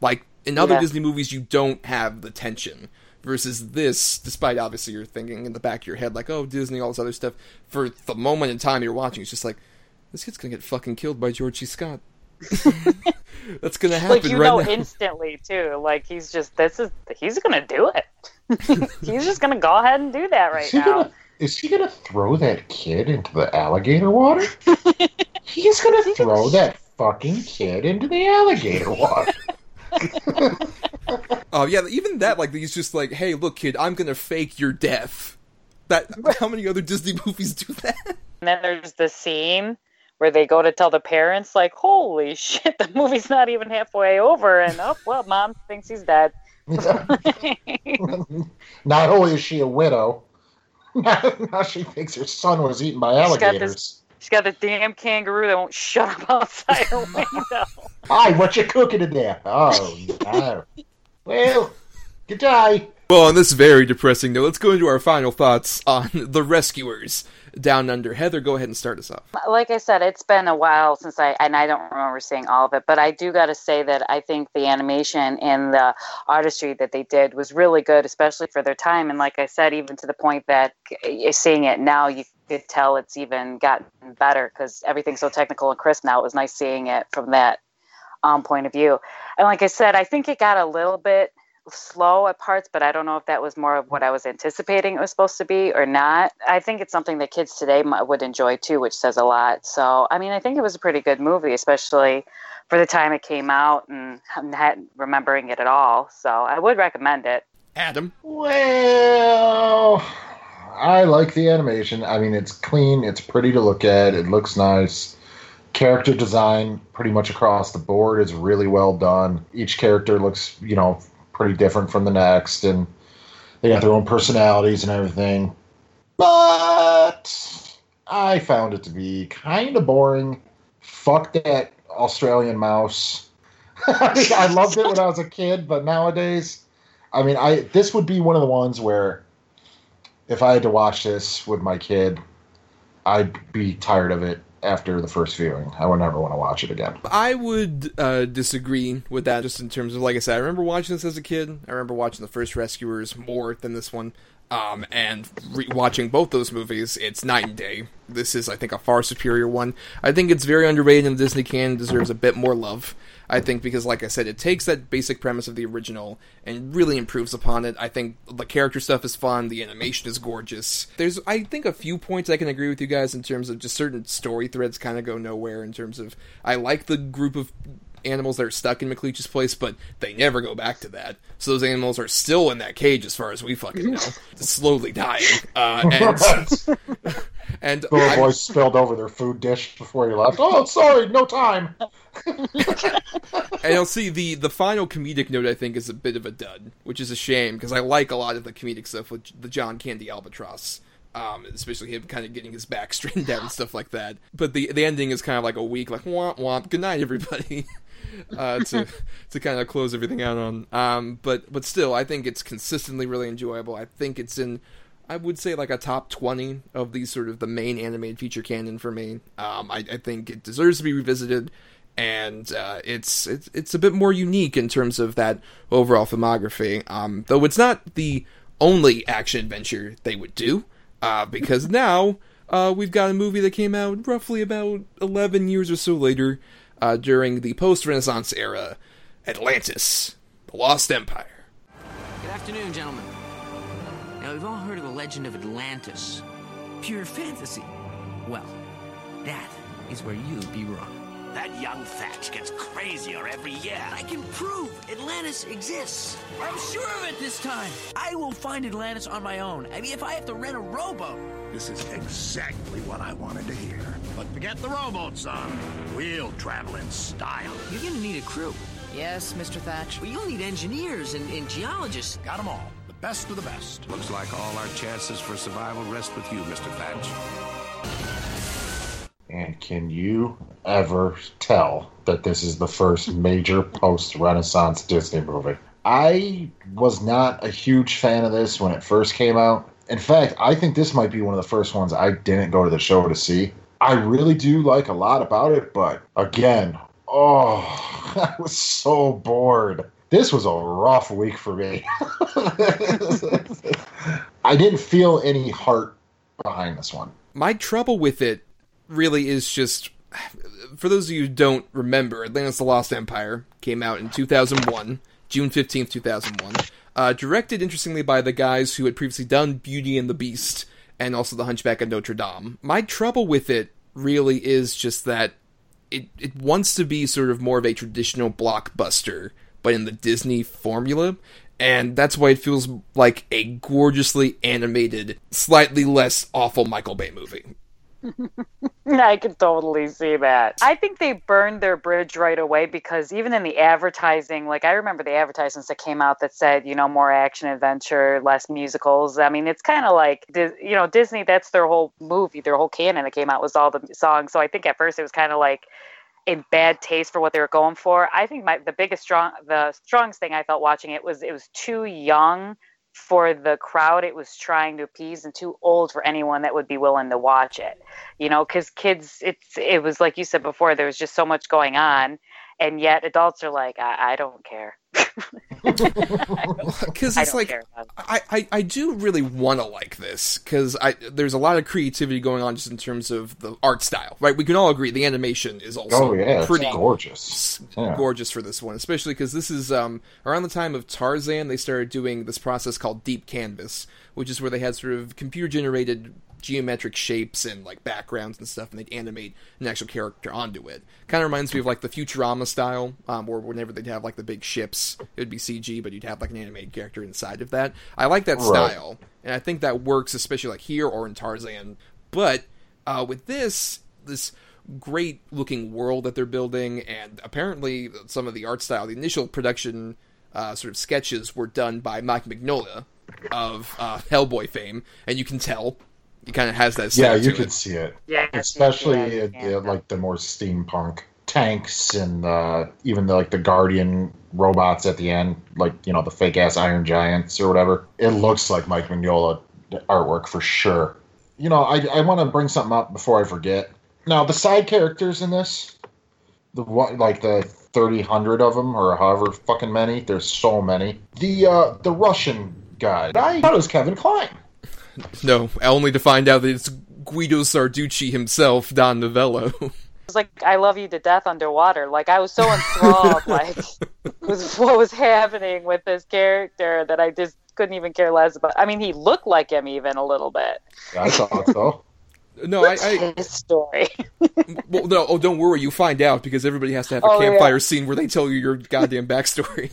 Like in other Yeah. Disney movies, you don't have the tension. Versus this, despite obviously you're thinking in the back of your head like, "Oh, Disney, all this other stuff." For the moment in time you're watching, it's just like, "This kid's gonna get fucking killed by George C. Scott." That's gonna happen like you right know now. instantly too. Like he's just this is he's gonna do it. he's just gonna go ahead and do that right Is he now. gonna is he gonna throw that kid into the alligator water? He's gonna throw that fucking kid into the alligator water. Oh yeah, even that like he's just like, "Hey, look, kid, I'm gonna fake your death." That how many other Disney movies do that? And then there's the scene where they go to tell the parents, like, "Holy shit, the movie's not even halfway over," and oh well, mom thinks he's dead. Not only is she a widow, now she thinks her son was eaten by alligators. She's got alligators. this- She's got the damn kangaroo that won't shut up outside her window. Hi, what you cooking in there? Oh no. Well, good day. Well, on this very depressing note, let's go into our final thoughts on The Rescuers Down Under. Heather, go ahead and start us off. like I said, it's been a while since I and I don't remember seeing all of it, but I do got to say that I think the animation and the artistry that they did was really good, especially for their time. And like I said, even to the point that seeing it now, you could tell it's even gotten better because everything's so technical and crisp now. It was nice seeing it from that um, point of view. And like I said, I think it got a little bit slow at parts, but I don't know if that was more of what I was anticipating it was supposed to be or not. I think it's something that kids today would enjoy too, which says a lot. So, I mean, I think it was a pretty good movie, especially for the time it came out and not remembering it at all. So, I would recommend it. Adam. Well, I like the animation. I mean, it's clean, it's pretty to look at, it looks nice. Character design, pretty much across the board, is really well done. Each character looks, you know, pretty different from the next, and they got their own personalities and everything. But I found it to be kind of boring. Fuck that Australian mouse. I, loved it when I was a kid, but nowadays, I mean, I this would be one of the ones where if I had to watch this with my kid, I'd be tired of it after the first viewing. I would never want to watch it again. I would uh, disagree with that just in terms of, like I said, I remember watching this as a kid. I remember watching the first Rescuers more than this one. Um, and re- watching both those movies, it's night and day. This is, I think, a far superior one. I think it's very underrated and Disney canon deserves a bit more love. I think because, like I said, it takes that basic premise of the original and really improves upon it. I think the character stuff is fun, the animation is gorgeous. There's, I think, a few points I can agree with you guys in terms of just certain story threads kind of go nowhere. In terms of, I like the group of animals that are stuck in McLeach's place, but they never go back to that. So those animals are still in that cage, as far as we fucking know, slowly dying. Uh, and and The little I- boys spilled over their food dish before he left. Oh, sorry, no time. and you'll see the the final comedic note I think is a bit of a dud, which is a shame because I like a lot of the comedic stuff with the John Candy albatross. Um, especially him kind of getting his back straightened out and stuff like that. But the the ending is kind of like a weak, like womp womp. Good night, everybody. Uh, to to kind of close everything out on. Um, but but still, I think it's consistently really enjoyable. I think it's in. I would say like a top twenty of these sort of the main animated feature canon for me. Um, I, I think it deserves to be revisited and uh, it's it's it's a bit more unique in terms of that overall filmography. Um, though it's not the only action adventure they would do, uh, because now uh, we've got a movie that came out roughly about eleven years or so later, uh, during the post-Renaissance era, Atlantis, the Lost Empire. Good afternoon, gentlemen. Now, we've all heard of the legend of Atlantis. Pure fantasy. Well, that is where you'd be wrong. That young Thatch gets crazier every year. I can prove Atlantis exists. I'm sure of it this time. I will find Atlantis on my own. I mean, if I have to rent a rowboat. This is exactly what I wanted to hear. But forget the rowboat, son. We'll travel in style. You're gonna need a crew. Yes, Mr. Thatch. Well, you'll need engineers and, and geologists. Got them all. The best of the best. Looks like all our chances for survival rest with you, Mr. Thatch. And can you ever tell that this is the first major post Renaissance Disney movie? I was not a huge fan of this when it first came out. In fact, I think this might be one of the first ones I didn't go to the show to see. I really do like a lot about it, but again, oh, I was so bored. This was a rough week for me. I didn't feel any heart behind this one. My trouble with it really is just for those of you who don't remember, Atlantis the Lost Empire came out in 2001, June 15th, 2001. Uh, directed, interestingly, by the guys who had previously done Beauty and the Beast and also The Hunchback of Notre Dame. My trouble with it really is just that it, it wants to be sort of more of a traditional blockbuster, but in the Disney formula. And that's why it feels like a gorgeously animated, slightly less awful Michael Bay movie. I can totally see that. I think they burned their bridge right away because even in the advertising, like I remember the advertisements that came out that said, you know, more action adventure, less musicals. I mean, it's kind of like, you know, Disney, that's their whole movie, their whole canon that came out was all the songs. So I think at first it was kind of like, in bad taste for what they were going for. I think my the biggest strong the strongest thing I felt watching it was it was too young for the crowd it was trying to appease and too old for anyone that would be willing to watch it. You know, cuz kids it's it was like you said before there was just so much going on and yet adults are like I, I don't care. Because it's don't like care about it. I, I, I do really want to like this because I there's a lot of creativity going on just in terms of the art style, right? We can all agree the animation is also Oh yeah, pretty it's gorgeous. Yeah. gorgeous for this one, especially because this is um, around the time of Tarzan. They started doing this process called deep canvas, which is where they had sort of computer generated geometric shapes and like backgrounds and stuff, and they'd animate an actual character onto it. Kind of reminds me of like the Futurama style, um, or whenever they'd have like the big ships, it would be CG, but you'd have like an animated character inside of that. I like that Right. style, and I think that works especially like here or in Tarzan. But uh, with this, this great looking world that they're building, and apparently some of the art style, the initial production uh, sort of sketches were done by Mike Mignola of uh, Hellboy fame, and you can tell he kind of has that. Yeah, you to could it. see it, Yeah, especially yeah, in, yeah. in, like the more steampunk tanks and uh, even the, like the Guardian robots at the end, like you know the fake ass Iron Giants or whatever. It looks like Mike Mignola artwork for sure. You know, I I want to bring something up before I forget. Now the side characters in this, the one like the thirty hundred of them or however fucking many. There's so many. The uh the Russian guy. I thought it was Kevin Kline. No, only to find out that it's Guido Sarducci himself, Don Novello. It was like I love you to death underwater. Like I was so enthralled, like with what was happening with this character that I just couldn't even care less about. I mean, he looked like him even a little bit. I thought so. No, I, I His story. well, no. Oh, don't worry. You find out because everybody has to have a Oh, yeah. campfire scene where they tell you your goddamn backstory.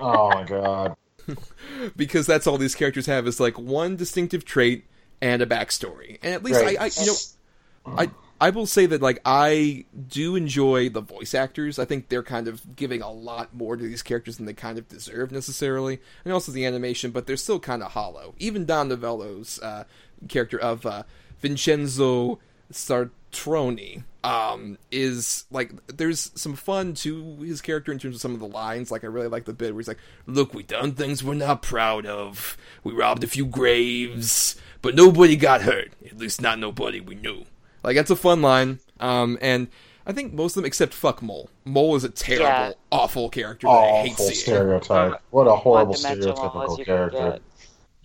oh my god. because that's all these characters have is like one distinctive trait and a backstory. And at least Right. I, I, you know, I, I will say that like I do enjoy the voice actors. I think they're kind of giving a lot more to these characters than they kind of deserve necessarily, and also the animation. But they're still kind of hollow. Even Don Novello's uh, character of uh, Vincenzo Santorini um, is like there's some fun to his character in terms of some of the lines. Like I really like the bit where he's like, "Look, we done things we're not proud of. We robbed a few graves, but nobody got hurt. At least not nobody we knew." Like that's a fun line. Um, and I think most of them except fuck Mole. Mole is a terrible, Yeah. awful character that I hate Awful seeing. stereotype. What a horrible stereotypical character. get.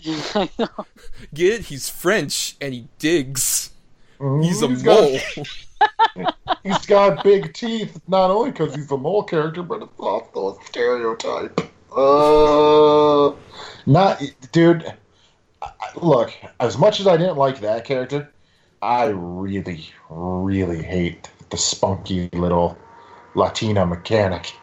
Get it? He's French and he digs. He's a he's got- mole. He's got big teeth, not only because he's a mole character, but it's also a stereotype. Uh, not, dude. Look, as much as I didn't like that character, I really, really hate the spunky little Latina mechanic.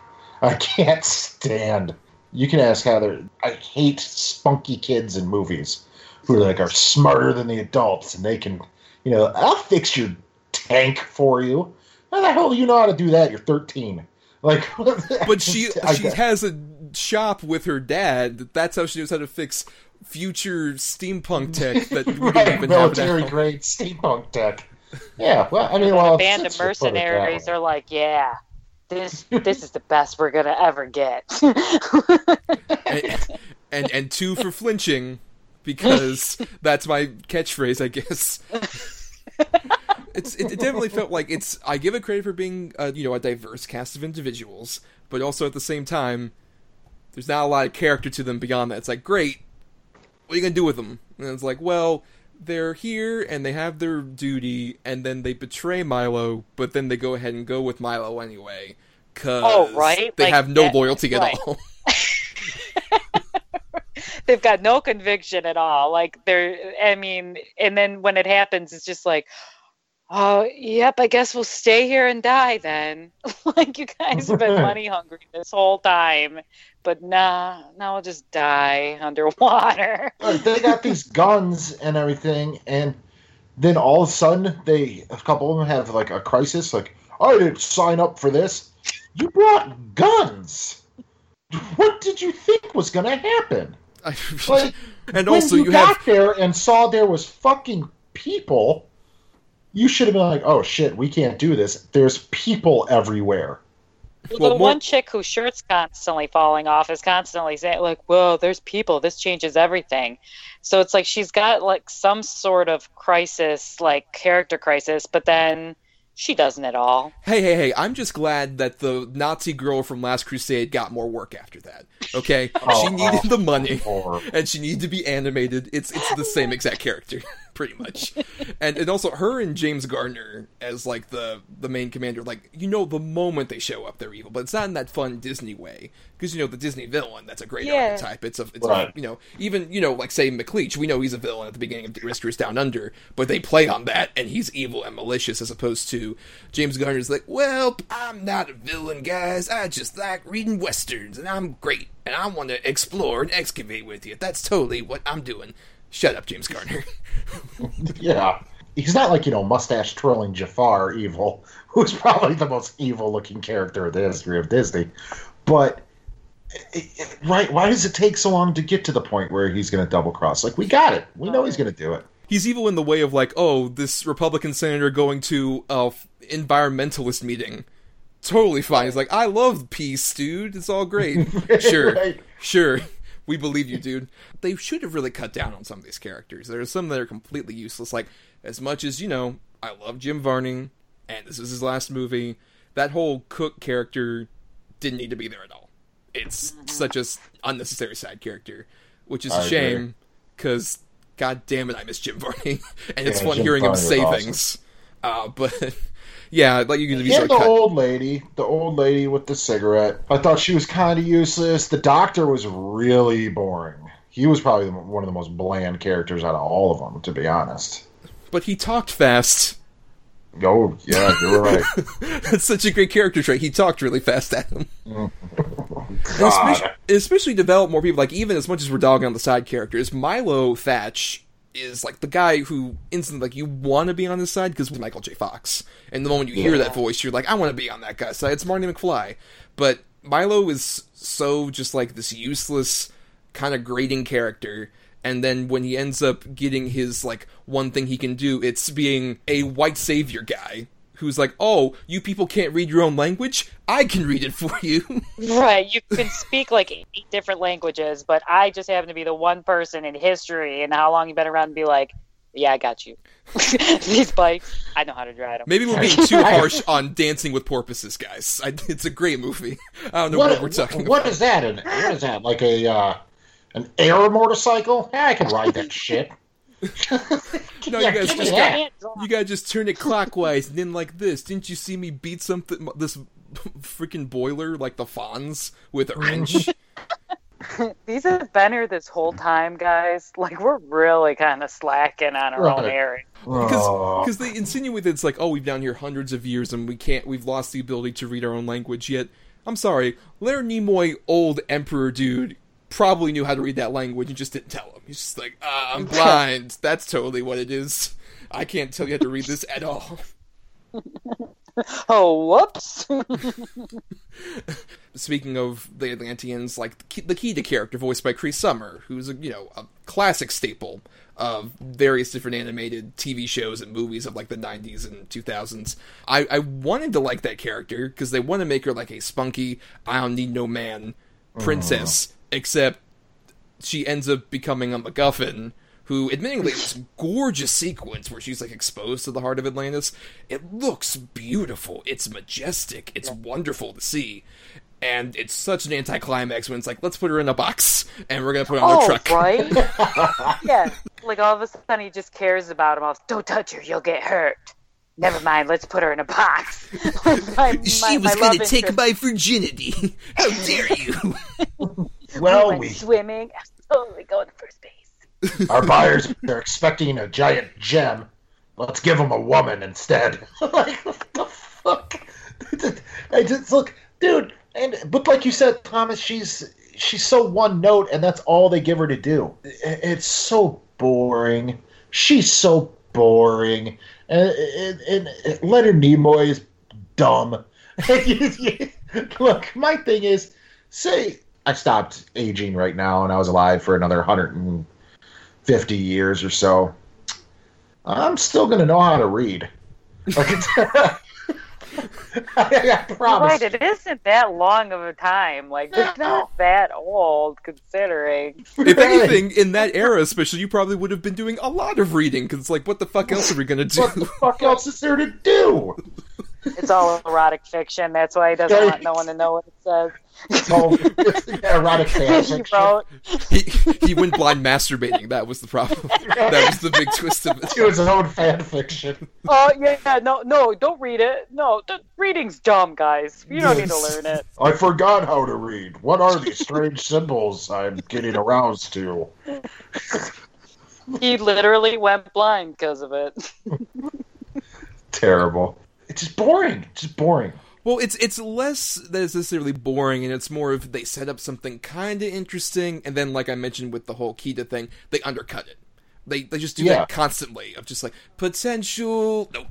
I can't stand. You can ask Heather. I hate spunky kids in movies who like are smarter than the adults and they can, you know, I'll fix your tank for you. How the hell do you know how to do that? You're 13. Like, But she she has a shop with her dad. That's how she knows how to fix future steampunk tech that we right, even military now. grade steampunk tech. Yeah, well, I mean, well, a band of it's put it that mercenaries are like, yeah, this this is the best we're gonna ever get. and, and and two for flinching because that's my catchphrase, I guess. It's it, it definitely felt like it's. I give it credit for being uh, you know a diverse cast of individuals, but also at the same time, there's not a lot of character to them beyond that. It's like great, what are you gonna do with them? And it's like well. They're here and they have their duty, and then they betray Milo, but then they go ahead and go with Milo anyway. Cause Oh, right? they Like have no that- loyalty at all. They've got no conviction at all. Like they're, I mean, and then when it happens, it's just like, oh, yep, I guess we'll stay here and die then. like you guys have been money hungry this whole time, but nah, now we'll just die underwater. They got these guns and everything, and then all of a sudden, they a couple of them have like a crisis. Like, I didn't sign up for this. You brought guns. What did you think was going to happen? Like, and when also you, you got have there and saw there was fucking people, you should have been like, "Oh shit, we can't do this." There's people everywhere. Well, Well, the more- one chick whose shirt's constantly falling off is constantly saying, like, whoa, there's people. This changes everything. So it's like she's got like some sort of crisis, like character crisis, but then she doesn't at all. Hey, hey, hey, I'm just glad that the Nazi girl from Last Crusade got more work after that. Okay? Oh, she needed oh, the money horrible. and she needed to be animated. It's it's the same exact character, pretty much. And and also her and James Garner as like the the main commander, like you know the moment they show up they're evil, but it's not in that fun Disney way. Because you know the Disney villain, that's a great Yeah. archetype. It's a it's Right. a, you know, even you know, like say McLeach, we know he's a villain at the beginning of The Rescuers Down Under, but they play on that and he's evil and malicious as opposed to James Garner's like, Well, I'm not a villain, guys. I just like reading westerns and I'm great and I want to explore and excavate with you. That's totally what I'm doing. Shut up, James Garner. Yeah. He's not like, you know, mustache twirling Jafar evil, who's probably the most evil looking character in the history of Disney. But, it, it- right, why does it take so long to get to the point where he's going to double cross? Like, we got it. We know he's going to do it. he's evil in the way of like, oh, this Republican senator going to a f- environmentalist meeting. Totally fine. He's like, I love peace, dude. It's all great. Sure, Right. sure. We believe you, dude. They should have really cut down on some of these characters. There are some that are completely useless. Like, as much as, you know, I love Jim Varney, and this is his last movie, that whole Cook character didn't need to be there at all. It's such a unnecessary side character, which is I a shame, because, god damn it, I miss Jim Varney. and it's Yeah, fun Jim hearing him Varney was say awesome. things. Uh, but, yeah, like you can And sort the cut. old lady, the old lady with the cigarette. I thought she was kind of useless. The doctor was really boring. He was probably one of the most bland characters out of all of them, to be honest. But he talked fast. Oh, yeah, you're right. That's such a great character trait. He talked really fast at him. Especially, especially develop more people. Like even as much as we're dogging on the side characters, Milo Thatch is like the guy who instantly like you want to be on his side because Michael J. Fox. And the moment you hear that voice, you're like, I want to be on that guy's side. It's Marty McFly. But Milo is so just like this useless kind of grating character. And then when he ends up getting his like one thing he can do, it's being a white savior guy who's like, "Oh, you people can't read your own language. I can read it for you." Right, you can speak like eight different languages, but I just happen to be the one person in history and how long you've been around and be like, yeah, I got you. These bikes, I know how to drive them. Maybe we're being too harsh on Dancing with Porpoises, guys. I, it's a great movie. I don't know what, What, we're talking what about. is that? An, what is that? Like a uh, an air motorcycle? Yeah, I can ride that shit. No, Yeah, you guys just that. Can't draw. you gotta just turn it clockwise and then like this. Didn't you see me beat something this freaking boiler like the Fonz with a wrench? These have been here this whole time, guys. Like, we're really kind of slacking on our own area. because because they insinuate that it's like oh we've down here hundreds of years and we can't we've lost the ability to read our own language yet. I'm sorry, Leonard Nimoy, old emperor dude, probably knew how to read that language and just didn't tell him. He's just like, ah, I'm blind. That's totally what it is. I can't tell you how to read this at all. Oh, whoops. Speaking of the Atlanteans, like the key, the key to character voiced by Cree Summer, who's a you know a classic staple of various different animated TV shows and movies of like the 90s and 2000s. I, I wanted to like that character because they want to make her like a spunky, I don't need no man princess, except she ends up becoming a MacGuffin. Who, admittingly, this gorgeous sequence where she's like exposed to the heart of Atlantis. It looks beautiful. It's majestic. It's wonderful to see, and it's such an anticlimax when it's like, let's put her in a box and we're gonna put her on a oh, truck. right? yeah. Like, all of a sudden, he just cares about him. all. Don't touch her, you'll get hurt. Never mind, let's put her in a box. My- She my- was my gonna take interest- my virginity. How dare you? Well, oh, went we swimming. I'm going to first base. our buyers are expecting a giant gem. Let's give them a woman instead. like what the fuck? I just look, dude. And but like you said, Thomas, she's she's so one note, and that's all they give her to do. It's so boring. She's so boring, and, and, and Leonard Nimoy is dumb. Look, my thing is, say I stopped aging right now, and I was alive for another hundred and fifty years or so. I'm still gonna know how to read. Like it's, I, I promise. Right, it isn't that long of a time. Like, it's not that old, considering. if anything, in that era, especially, you probably would have been doing a lot of reading because like, what the fuck else are we gonna do? What the fuck else is there to do? It's all erotic fiction. That's why he doesn't want no one to know what it says. Oh, erotic fan he fiction. wrote, he he went blind masturbating. That was the problem. That was the big twist of It it. was his own fan fiction. "Oh yeah, no, no, don't read it. No, the reading's dumb, guys. You don't need to learn it." I forgot how to read. What are these strange symbols I'm getting aroused to? He literally went blind because of it. Terrible. It's just boring. It's just boring. Well, it's it's less that it's necessarily boring, and it's more of they set up something kind of interesting, and then, like I mentioned with the whole Kida thing, they undercut it. They they just do Yeah. that constantly of just like potential, nope,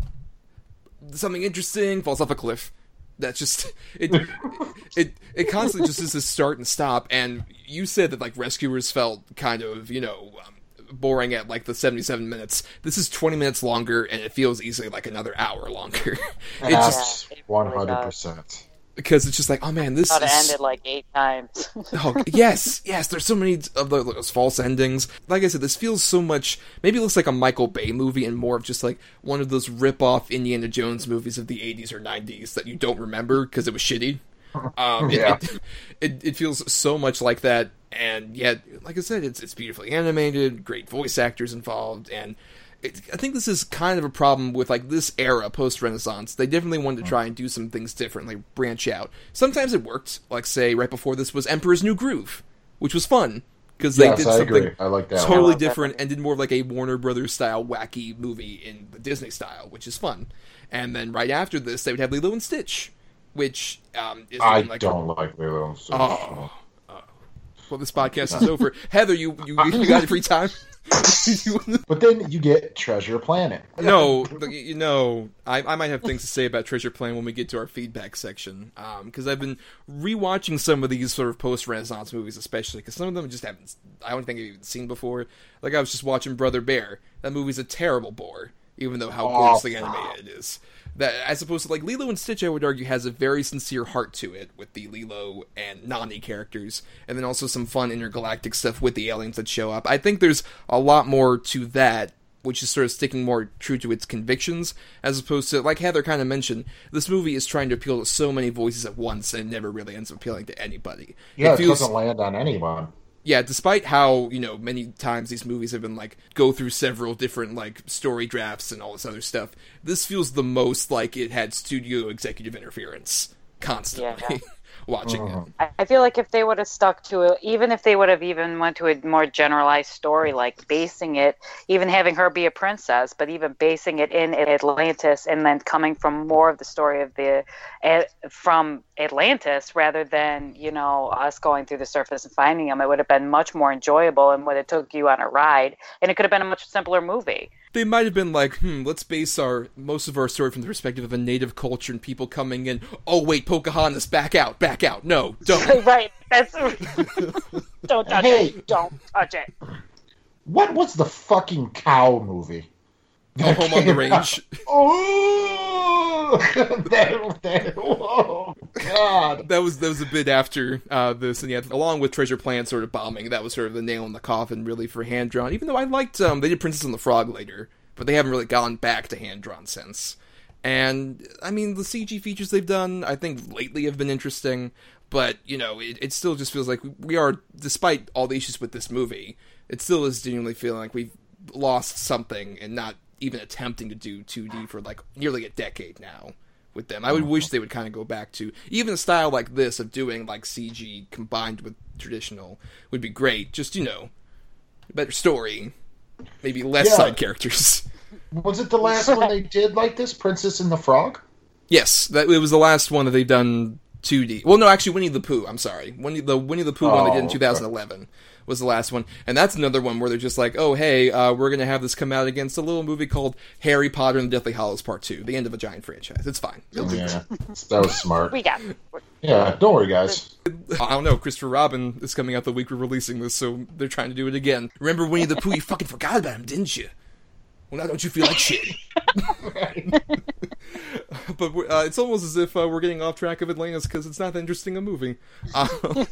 something interesting falls off a cliff. That's just it. it it constantly just is this start and stop. And you said that like Rescuers felt kind of you know um, boring at like the seventy seven minutes. This is twenty minutes longer, and it feels easily like another hour longer. it just Yeah, it really hundred does. percent. because it's just like, oh man, this Thought it is ended like eight times. oh, yes, yes. There's so many of those, those false endings. Like I said, this feels so much. Maybe it looks like a Michael Bay movie, and more of just like one of those rip-off Indiana Jones movies of the '80s or '90s that you don't remember because it was shitty. Um, it- Yeah. it, it, it feels so much like that, and yet, like I said, it's it's beautifully animated, great voice actors involved, and it, I think this is kind of a problem with like this era post Renaissance. They definitely wanted to try and do some things differently, branch out. Sometimes it worked, like say right before this was Emperor's New Groove, which was fun because they Yes, did I something. I like that totally I different and did more of like a Warner Brothers style wacky movie in the Disney style, which is fun. And then right after this, they would have Lilo and Stitch, which um, is I like don't like Lilo and Stitch. Oh. well, this podcast is over. Heather, you you, you got free time? But then you get Treasure Planet. no, you know, I, I might have things to say about Treasure Planet when we get to our feedback section. Because I've been rewatching some of these sort of post Renaissance movies, especially because some of them just haven't. I don't think I've even seen before. Like I was just watching Brother Bear. That movie's a terrible bore, even though how gorgeously animated it is. That as opposed to like Lilo and Stitch, I would argue has a very sincere heart to it with the Lilo and Nani characters, and then also some fun intergalactic stuff with the aliens that show up. I think there's a lot more to that which is sort of sticking more true to its convictions, as opposed to, like Heather kind of mentioned, this movie is trying to appeal to so many voices at once and it never really ends up appealing to anybody. Yeah, it, feels, doesn't land on anyone. Yeah, despite how, you know, many times these movies have been like go through several different like story drafts and all this other stuff, this feels the most like it had studio executive interference constantly Yeah. watching it. I I feel like if they would have stuck to it, even if they would have even went to a more generalized story, like basing it, even having her be a princess, but even basing it in Atlantis, and then coming from more of the story of the from Atlantis rather than you know us going through the surface and finding them, it would have been much more enjoyable and would have took you on a ride, and it could have been a much simpler movie. They might have been like, hmm, let's base our most of our story from the perspective of a native culture and people coming in. Oh wait, Pocahontas, back out, back out. No, don't. right? That's don't touch Hey. it. Don't touch it. What was the fucking cow movie? Oh, home on the range. Oh, that, that, oh God! That was that was a bit after uh, this, and yeah, along with Treasure Planet sort of bombing, that was sort of the nail in the coffin, really, for hand drawn. Even though I liked, um, they did Princess and the Frog later, but they haven't really gone back to hand drawn since. And I mean, the CG features they've done, I think lately have been interesting, but you know, it, it still just feels like we are, despite all the issues with this movie, it still is genuinely feeling like we've lost something and not even attempting to do 2D for like nearly a decade now with them. I would wish they would kind of go back to even a style like this of doing like CG combined with traditional would be great. Just you know, better story, maybe less Yeah. side characters. Was it the last one they did like this, Princess and the Frog? Yes, that it was the last one that they've done 2D. Well, no, actually, Winnie the Pooh. I'm sorry, Winnie the Winnie the Pooh one they did in 2011. okay. 2011 was the last one, and that's another one where they're just like, oh hey, uh, we're gonna have this come out against a little movie called Harry Potter and the Deathly Hallows Part Two, the end of a giant franchise. It's fine. Yeah, that was smart. We got. Yeah, don't worry, guys. I don't know. Christopher Robin is coming out the week we're releasing this, so they're trying to do it again. Remember Winnie the Pooh? You fucking forgot about him, didn't you? Well, now don't you feel like shit? but uh, it's almost as if uh, we're getting off track of Atlantis because it's not that interesting a movie. Uh,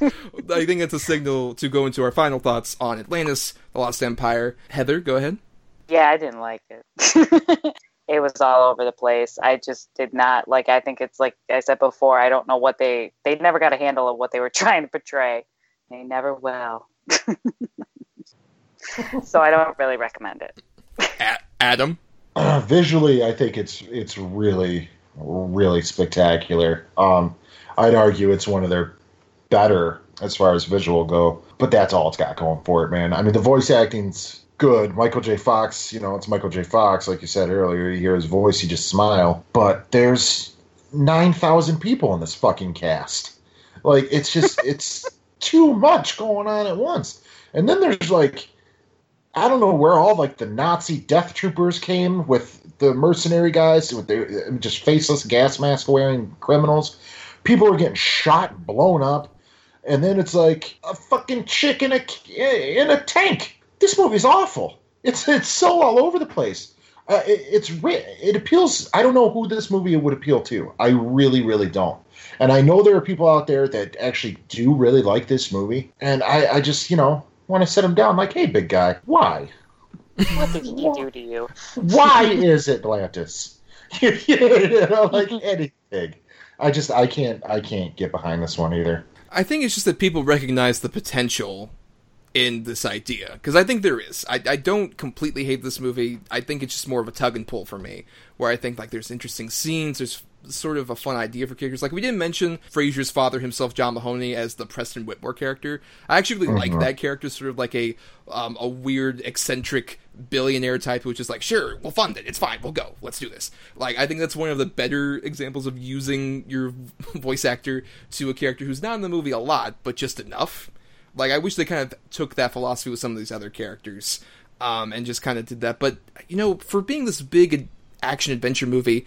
I think it's a signal to go into our final thoughts on Atlantis, The Lost Empire. Heather, go ahead. Yeah, I didn't like it. it was all over the place. I just did not like. I think it's like I said before. I don't know what they they never got a handle of what they were trying to portray. They never will. so I don't really recommend it. Adam. Uh, visually, I think it's it's really really spectacular. Um, I'd argue it's one of their better as far as visual go, but that's all it's got going for it, man. I mean, the voice acting's good. Michael J. Fox, you know, it's Michael J. Fox, like you said earlier. You hear his voice, you just smile. But there's nine thousand people in this fucking cast. Like, it's just it's too much going on at once. And then there's like I don't know where all like the Nazi death troopers came with the mercenary guys with their just faceless gas mask wearing criminals. People are getting shot, blown up, and then it's like a fucking chick in a in a tank. This movie's awful. It's it's so all over the place. Uh, it, it's it appeals. I don't know who this movie would appeal to. I really, really don't. And I know there are people out there that actually do really like this movie, and I, I just you know want to set him down like, hey, big guy, why? What did he do to you? Why is Atlantis? you know, like anything. I just I can't I can't get behind this one either. I think it's just that people recognize the potential in this idea because I think there is. I, I don't completely hate this movie. I think it's just more of a tug and pull for me, where I think like there's interesting scenes. There's sort of a fun idea for characters. Like we didn't mention Frasier's father himself, John Mahoney, as the Preston Whitmore character. I actually really like that character, sort of like a um, a weird, eccentric billionaire type which is like, sure, we'll fund it. It's fine. We'll go. Let's do this. Like I think that's one of the better examples of using your voice actor to a character who's not in the movie a lot, but just enough. Like I wish they kind of took that philosophy with some of these other characters, um, and just kind of did that. But you know, for being this big action adventure movie,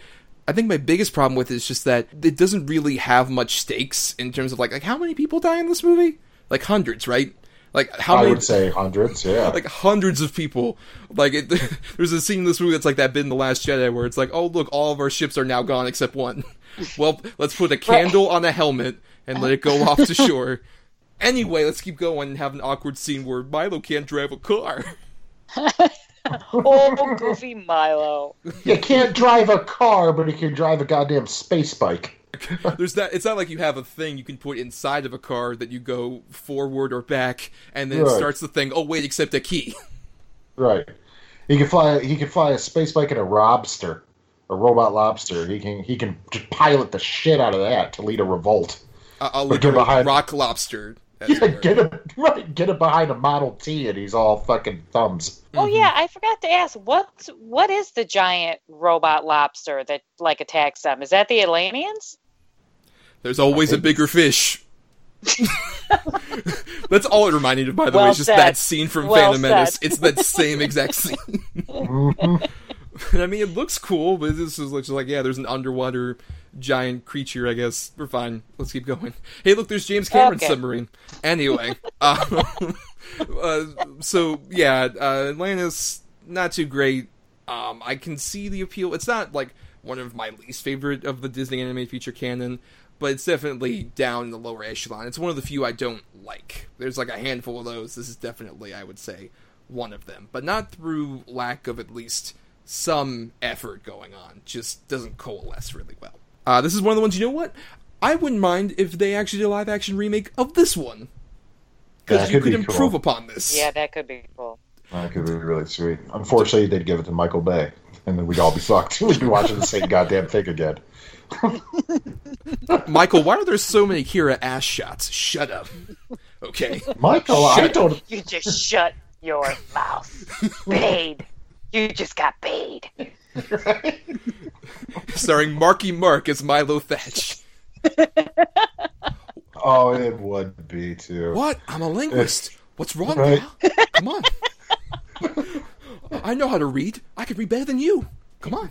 I think my biggest problem with it is just that it doesn't really have much stakes in terms of like like how many people die in this movie? Like hundreds, right? Like how many I many? would say hundreds. Yeah. like hundreds of people. Like it, there's a scene in this movie that's like that bit in the Last Jedi where it's like, oh look, all of our ships are now gone except one. well, let's put a candle on a helmet and let it go off to shore. Anyway, let's keep going and have an awkward scene where Milo can't drive a car. Oh, goofy Milo. you can't drive a car, but you can drive a goddamn space bike. There's that. It's not like you have a thing you can put inside of a car that you go forward or back, and then it starts the thing. Oh wait, except a key. Right. He can fly. He can fly a space bike and a lobster, a robot lobster. He can. He can just pilot the shit out of that to lead a revolt. A, a Or get literal rock lobster. As Yeah, it get him right. Get him behind a Model T, and he's all fucking thumbs. Oh yeah, I forgot to ask what what is the giant robot lobster that like attacks them? Is that the Atlanteans? There's always a bigger fish. That's all it reminded me of, by the way. Well It's just said. that scene from Well Phantom Menace. said. It's that same exact scene. Mm-hmm. I mean, it looks cool, but this is looks like yeah, there's an underwater giant creature. I guess we're fine. Let's keep going. Hey, look, there's James Cameron's Okay. submarine. Anyway, uh, uh, so yeah, uh, Atlantis not too great. Um, I can see the appeal. It's not like one of my least favorite of the Disney animated feature canon, but it's definitely down in the lower echelon. It's one of the few I don't like. There's like a handful of those. This is definitely, I would say, one of them, but not through lack of at least some effort going on. Just doesn't coalesce really well. Uh, this is one of the ones. You know what? I wouldn't mind if they actually did a live action remake of this one because you could could be improve cool. upon this. Yeah, that could be cool. That could be really sweet. Unfortunately, they'd give it to Michael Bay, and then we'd all be fucked. We'd be watching the same goddamn thing again. Michael, why are there so many Kira ass shots? Shut up. Okay. Michael, I don't. You just shut your mouth. Paid. You just got paid. Starring Marky Mark as Milo Thatch. Oh, it would be too. What? I'm a linguist. What's wrong, Right. pal? Come on. I know how to read. I can read better than you. Come on.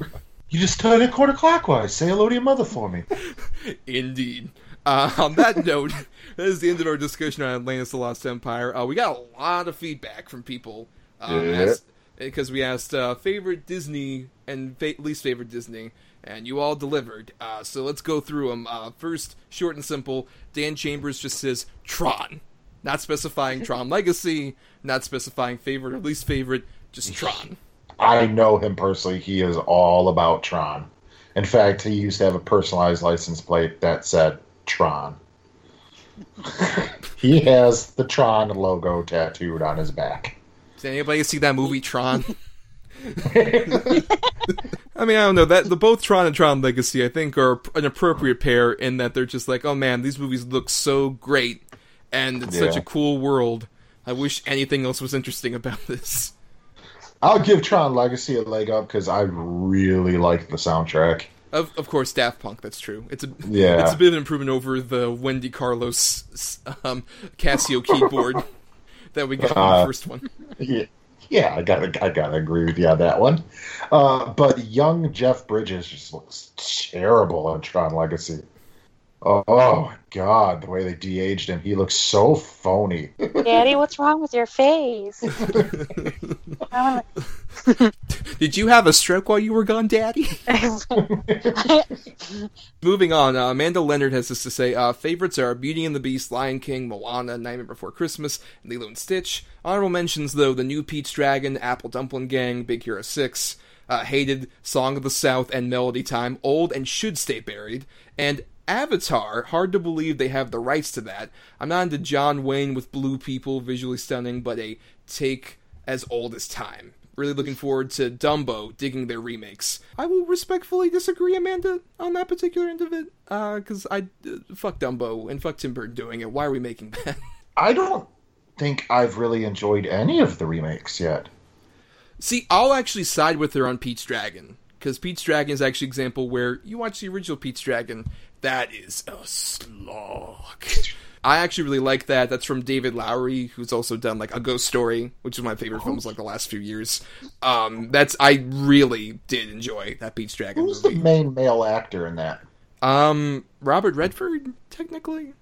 You just turn it quarter clockwise. Say hello to your mother for me. Indeed. Uh, on that note, that is the end of our discussion on Atlantis: The Lost Empire. Uh, we got a lot of feedback from people um, Yeah. because we asked uh, favorite Disney and fa- least favorite Disney, and you all delivered. Uh, so let's go through them. Uh, first, short and simple. Dan Chambers just says Tron, not specifying Tron Legacy, not specifying favorite or least favorite, just Tron. I know him personally. He is all about Tron. In fact, he used to have a personalized license plate that said Tron. he has the Tron logo tattooed on his back. Did anybody see that movie Tron? I mean, I don't know that the both Tron and Tron Legacy, I think, are an appropriate pair in that they're just like, oh man, these movies look so great, and it's such a cool world. I wish anything else was interesting about this. I'll give Tron Legacy a leg up because I really like the soundtrack. Of, of course, Daft Punk. That's true. It's a Yeah. It's a bit of an improvement over the Wendy Carlos um, Casio keyboard that we got in Uh, the first one. Yeah, yeah, I gotta, I gotta agree with you on that one. Uh, but young Jeff Bridges just looks terrible on Tron Legacy. Oh, god, the way they de-aged him, he looks so phony. Daddy, what's wrong with your face? Did you have a stroke while you were gone, Daddy? Moving on, uh, Amanda Leonard has this to say. Uh, favorites are Beauty and the Beast, Lion King, Moana, Nightmare Before Christmas, and Lilo and Stitch. Honorable mentions, though, The New Pete's Dragon, Apple Dumpling Gang, Big Hero 6, uh, Hated, Song of the South, and Melody Time, Old and Should Stay Buried, and Avatar, hard to believe they have the rights to that. I'm not into John Wayne with blue people, visually stunning, but a take as old as time. Really looking forward to Dumbo digging their remakes. I will respectfully disagree, Amanda, on that particular end of it, because I uh, fuck Dumbo and fuck Tim Burton doing it. Why are we making that? I don't think I've really enjoyed any of the remakes yet. See, I'll actually side with her on Pete's Dragon because Pete's Dragon is actually an example where you watch the original Pete's Dragon, that is a slog. I actually really like that. That's from David Lowery, who's also done like A Ghost Story, which is my favorite films like the last few years. Um, that's I really did enjoy that Pete's Dragon Who's movie. the main male actor in that? Um, Robert Redford, technically.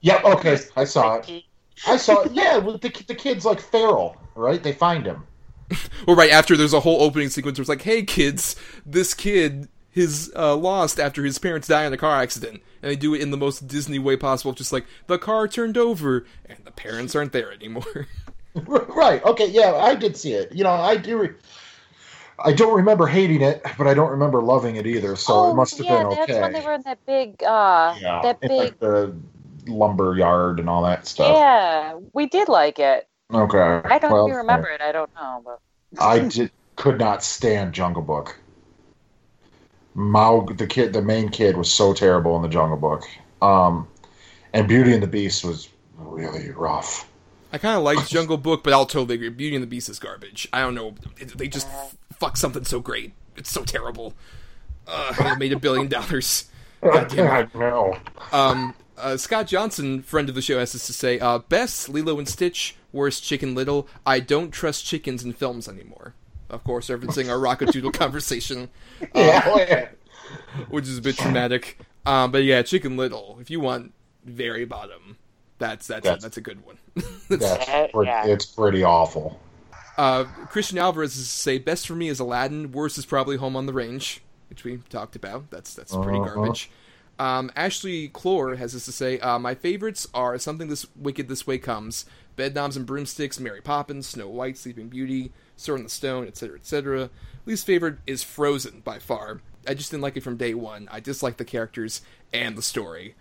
Yeah, okay, I saw it. I saw it. Yeah, with the the kid's like feral, right? They find him. Well, right after there's a whole opening sequence where it's like, "Hey kids, this kid is uh, lost after his parents die in a car accident," and they do it in the most Disney way possible, just like the car turned over and the parents aren't there anymore. right. Okay. Yeah, I did see it. You know, I do. Re- I don't remember hating it, but I don't remember loving it either. So oh, it must have yeah, been okay. that's when they were in that big, uh, yeah, that big. like the lumber yard and all that stuff. Yeah, we did like it. Okay. I don't well, even remember it. I don't know, but I did, could not stand Jungle Book. Mao, the kid, the main kid, was so terrible in the Jungle Book. Um, and Beauty and the Beast was really rough. I kind of liked Jungle Book, but I'll totally agree. Beauty and the Beast is garbage. I don't know. They just f- fuck something so great. It's so terrible. Uh, it made a billion dollars. God damn it. I know. Um, uh, Scott Johnson, friend of the show, has this to say: uh, "Best Lilo and Stitch, worst Chicken Little. I don't trust chickens in films anymore." Of course, referencing our Rock-a-Doodle conversation, Yeah, oh, yeah. which is a bit traumatic. Um, but yeah, Chicken Little. If you want very bottom, that's that's That's- that's a good one. That's Yeah, pretty, yeah. it's pretty awful. Uh, Christian Alvarez is say best for me is Aladdin. Worst is probably Home on the Range, which we talked about. That's that's pretty Uh-huh. garbage. Um, Ashley Clore has this to say: uh, My favorites are Something This Wicked This Way Comes, Bedknobs and Broomsticks, Mary Poppins, Snow White, Sleeping Beauty, Sword in the Stone, etc., etc. Least favorite is Frozen by far. I just didn't like it from day one. I dislike the characters and the story.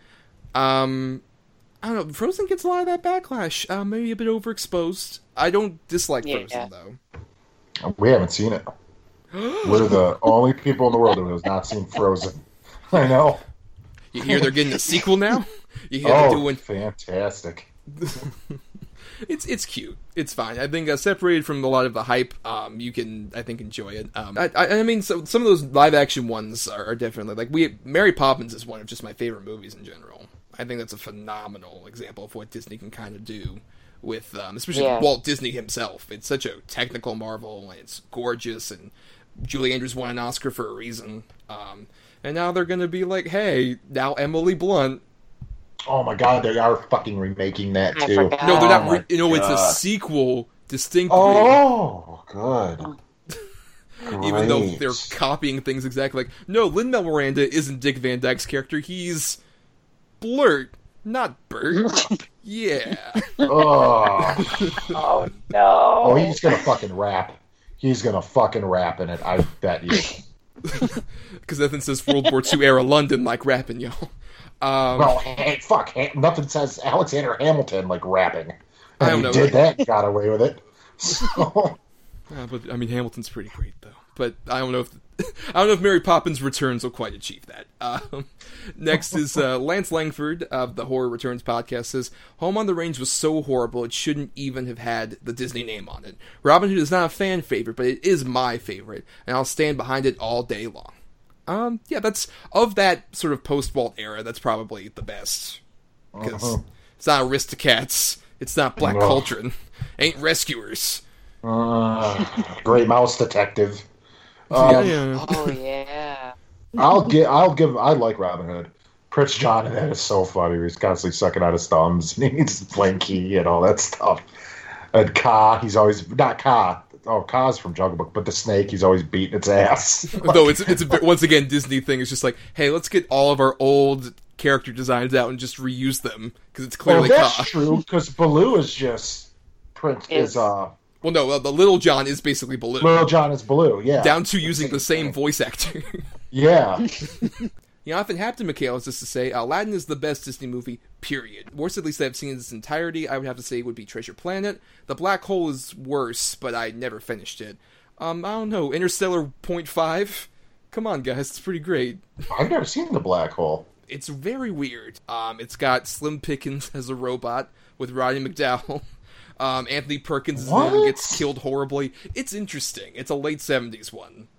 Um, I don't know. Frozen gets a lot of that backlash. Uh, maybe a bit overexposed. I don't dislike Yeah. Frozen though. We haven't seen it. We're the only people in the world who has not seen Frozen. I know. You hear they're getting a sequel now? You hear Oh, they're doing fantastic. it's it's cute. It's fine. I think uh, separated from a lot of the hype, um, you can I think enjoy it. Um, I, I, I mean, so, some of those live action ones are, are definitely like we. Mary Poppins is one of just my favorite movies in general. I think that's a phenomenal example of what Disney can kind of do with, um, especially Yeah. Walt Disney himself. It's such a technical marvel, and it's gorgeous, and Julie Andrews won an Oscar for a reason. Um, and now they're going to be like, hey, now Emily Blunt Oh my god, they are fucking remaking that oh too. No, they're Oh not. my Re- you know, it's a sequel distinctly. Oh, good. Oh. even though they're copying things exactly like. No, Lin Manuel Miranda isn't Dick Van Dyke's character. He's Blurt, not Bert. yeah. Oh. oh no. oh, he's gonna fucking rap. He's gonna fucking rap in it. I bet you. Because nothing says World War II era London like rapping, y'all. Um, Well, hey, fuck. Nothing says Alexander Hamilton like rapping. I And don't he know. did that. Got away with it. So, uh, but I mean, Hamilton's pretty great though. But I don't know if I don't know if Mary Poppins Returns will quite achieve that. Um, next is uh, Lance Langford of the Horror Returns podcast says Home on the Range was so horrible it shouldn't even have had the Disney name on it. Robin Hood is not a fan favorite, but it is my favorite, and I'll stand behind it all day long. Um, yeah, that's of that sort of post Walt era. That's probably the best because Uh-huh. it's not Aristocats, it's not Black Ugh. Cauldron, ain't Rescuers. uh, Great Mouse Detective. Um, yeah. Oh yeah. I'll give. I'll give. I like Robin Hood. Prince John and that is so funny. He's constantly sucking out his thumbs and he needs blanky and all that stuff. And Kaa, he's always not Kaa. Oh, Kaa's from Jungle Book, but the snake, he's always beating its ass. Though it's it's a, bit- once again Disney thing is just like, hey, let's get all of our old character designs out and just reuse them because it's well, clearly that's Kaa. true because Baloo is just Prince is, Is- uh Well, no, uh, the Little John is basically Baloo, Little John is Baloo. Yeah, down to using the same voice actor. yeah. You know, often Hampton McHale is just to say Aladdin is the best Disney movie, period. Worst, at least I've seen in its entirety, I would have to say would be Treasure Planet. The Black Hole is worse, but I never finished it. Um, I don't know, Interstellar 0.5? Come on, guys, it's pretty great. I've never seen the black hole. It's very weird. Um, it's got Slim Pickens as a robot with Roddy McDowall. Um, Anthony Perkins is gets killed horribly. It's interesting. It's a late 70s one.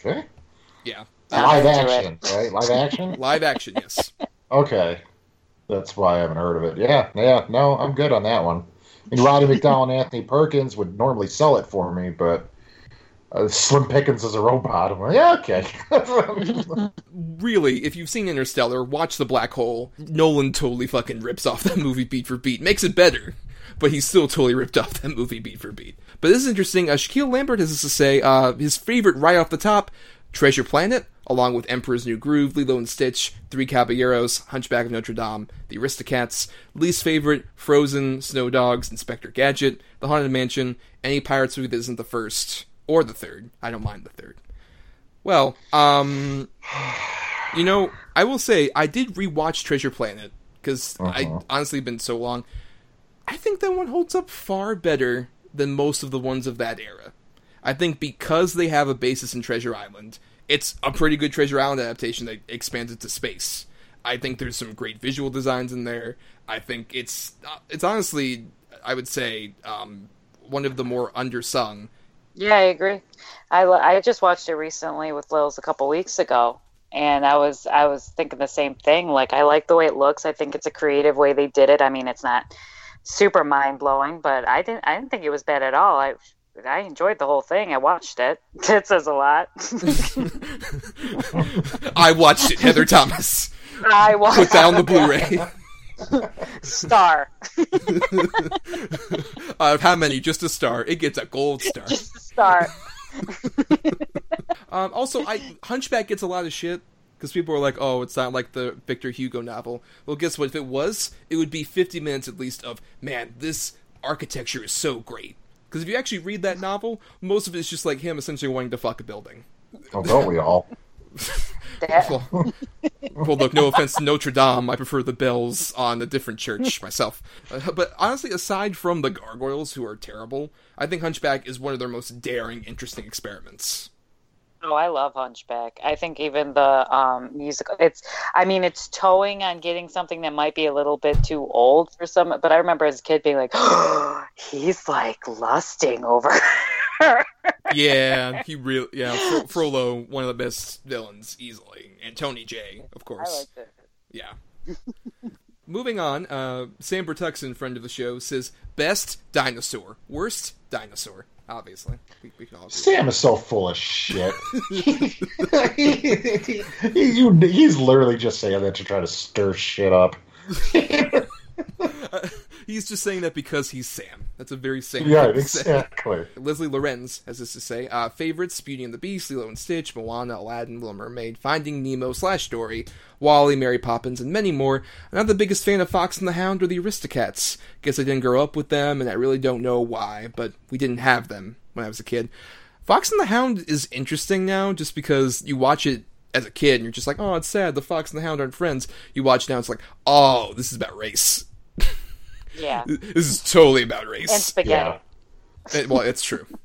okay. Yeah. Live into action, right? Live action. Live action, yes. Okay, that's why I haven't heard of it. Yeah, yeah. No, I'm good on that one. And mean, Roddy McDowall and Anthony Perkins would normally sell it for me, but uh, Slim Pickens is a robot. I'm like, yeah, okay. really, if you've seen Interstellar, watch The Black Hole. Nolan totally fucking rips off that movie beat for beat. Makes it better, but he still totally ripped off that movie beat for beat. But this is interesting. Uh, Shaquille Lambert has this to say. Uh, his favorite right off the top, Treasure Planet, along with Emperor's New Groove, Lilo and Stitch, Three Caballeros, Hunchback of Notre Dame, The Aristocats. Least favorite, Frozen, Snow Dogs, Inspector Gadget, The Haunted Mansion, any Pirates movie that isn't the first or the third. I don't mind the third. Well, um, you know, I will say I did rewatch Treasure Planet because I honestly been so long. I think that one holds up far better than most of the ones of that era. I think because they have a basis in Treasure Island, it's a pretty good Treasure Island adaptation that expands it to space. I think there's some great visual designs in there. I think it's uh, it's honestly, I would say, um, one of the more undersung. Yeah, I agree. I I just watched it recently with Lils a couple weeks ago, and I was I was thinking the same thing. Like I like the way it looks. I think it's a creative way they did it. I mean, it's not super mind blowing, but I didn't I didn't think it was bad at all. I I enjoyed the whole thing. I watched it. It says a lot. I watched it, Heather Thomas. I watched Put down the Blu-ray. star. uh, how many? Just a star. It gets a gold star. Just a star. Um, also, I Hunchback gets a lot of shit because people are like, "Oh, it's not like the Victor Hugo novel." Well, guess what? If it was, it would be fifty minutes at least of man. This architecture is so great. Because if you actually read that novel, most of it is just like him essentially wanting to fuck a building. oh, don't we all? Well, well, look, no offense to Notre Dame, I prefer the bells on a different church myself. Uh, but honestly, aside from the gargoyles, who are terrible, I think Hunchback is one of their most daring, interesting experiments. Oh, I love Hunchback. I think even the um, musical, it's, I mean, it's towing on getting something that might be a little bit too old for some, but I remember as a kid being like, oh, he's like lusting over her. Yeah, he really, yeah, Fro- Frollo, one of the best villains, easily. And Tony Jay, of course. Yeah. Moving on, uh, Sam Bertuxen, friend of the show, says best dinosaur, worst dinosaur. Obviously, we, we can all. Sam is so full of shit. he, you, he's literally just saying that to try to stir shit up. Uh, He's just saying that because he's Sam. That's a very Sam. Yeah, thing to say. exactly. Leslie Lorenz has this to say: uh, favorites: Beauty and the Beast, Lilo and Stitch, Moana, Aladdin, Little Mermaid, Finding Nemo slash Dory, WALL-E, Mary Poppins, and many more. I'm not the biggest fan of Fox and the Hound or the Aristocats. Guess I didn't grow up with them, and I really don't know why. But we didn't have them when I was a kid. Fox and the Hound is interesting now, just because you watch it as a kid and you're just like, oh, it's sad. The Fox and the Hound aren't friends. You watch now, it's like, oh, this is about race. Yeah. This is totally about race. And spaghetti. Yeah. Eh, well, it's true.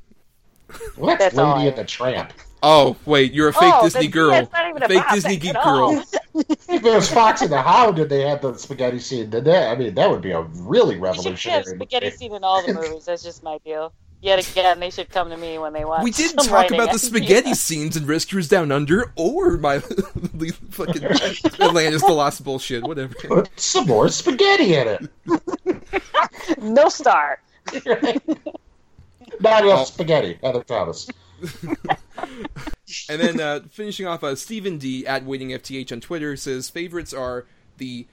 Well, that's, That's Lady I- and the Tramp. Oh wait, you're a fake Oh, Disney then, girl, yeah, not even fake Disney geek girl. If it was Fox and the Hound and they had the spaghetti scene, then that, I mean, that would be a really You should revolutionary. have spaghetti movie. scene in all the movies. That's just my deal. Yet again, they should come to me when they want. We did talk writing about the ideas. spaghetti scenes in Rescuers Down Under or my fucking Atlantis the Lost bullshit, whatever. Put some more spaghetti in it. No star. Not enough Oh. spaghetti. Heather Thomas. And then uh, finishing off, uh, Stephen D at Waiting FTH on Twitter says favorites are the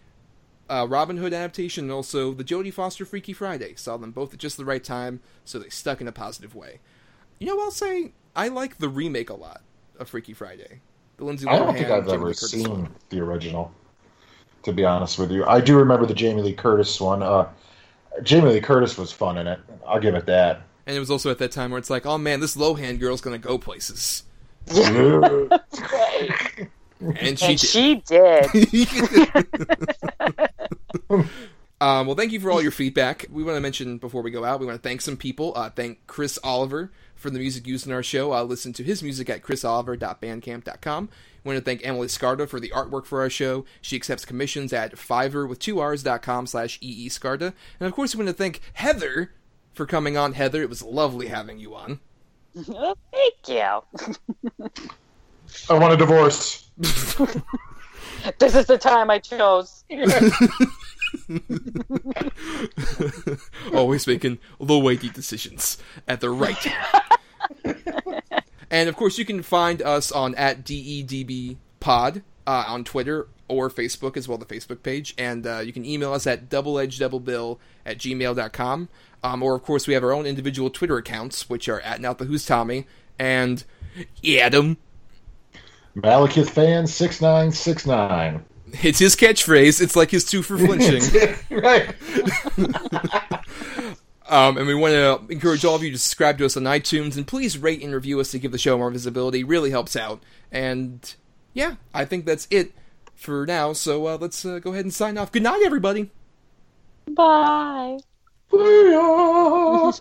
uh, Robin Hood adaptation and also the Jodie Foster Freaky Friday. Saw them both at just the right time, so they stuck in a positive way. You know, I'll say I like the remake a lot of Freaky Friday. The Lindsay I don't think I've Jamie ever Curtis seen one. the original. To be honest with you, I do remember the Jamie Lee Curtis one. Uh, Jamie Lee Curtis was fun in it. I'll give it that. And it was also at that time where it's like, oh man, this Lohan girl's gonna go places, Yeah. and she and did. she did. Um, well, thank you for all your feedback. We want to mention before we go out, we want to thank some people. Uh, thank Chris Oliver for the music used in our show. Uh, listen to his music at chrisoliver.bandcamp.com. We want to thank Emily Scarda for the artwork for our show. She accepts commissions at fiverr with two R's.com slash EE Scarda. And of course, we want to thank Heather for coming on. Heather, it was lovely having you on. Well, Thank you. I want a divorce. This is the time I chose. Always making low weighty decisions at the right time. and of course, you can find us on at DEDB Pod uh, on Twitter or Facebook as well, the Facebook page. And uh, you can email us at doubleedgeddoublebill at gmail.com. Um, or, of course, we have our own individual Twitter accounts, which are at Not the Who's Tommy and Adam. Malekith fan six nine six nine. It's his catchphrase. It's like his two for flinching. right. Um, and we want to encourage all of you to subscribe to us on iTunes and please rate and review us to give the show more visibility. Really helps out. And yeah, I think that's it for now. So uh, let's uh, go ahead and sign off. Good night, everybody. Bye. Booyah!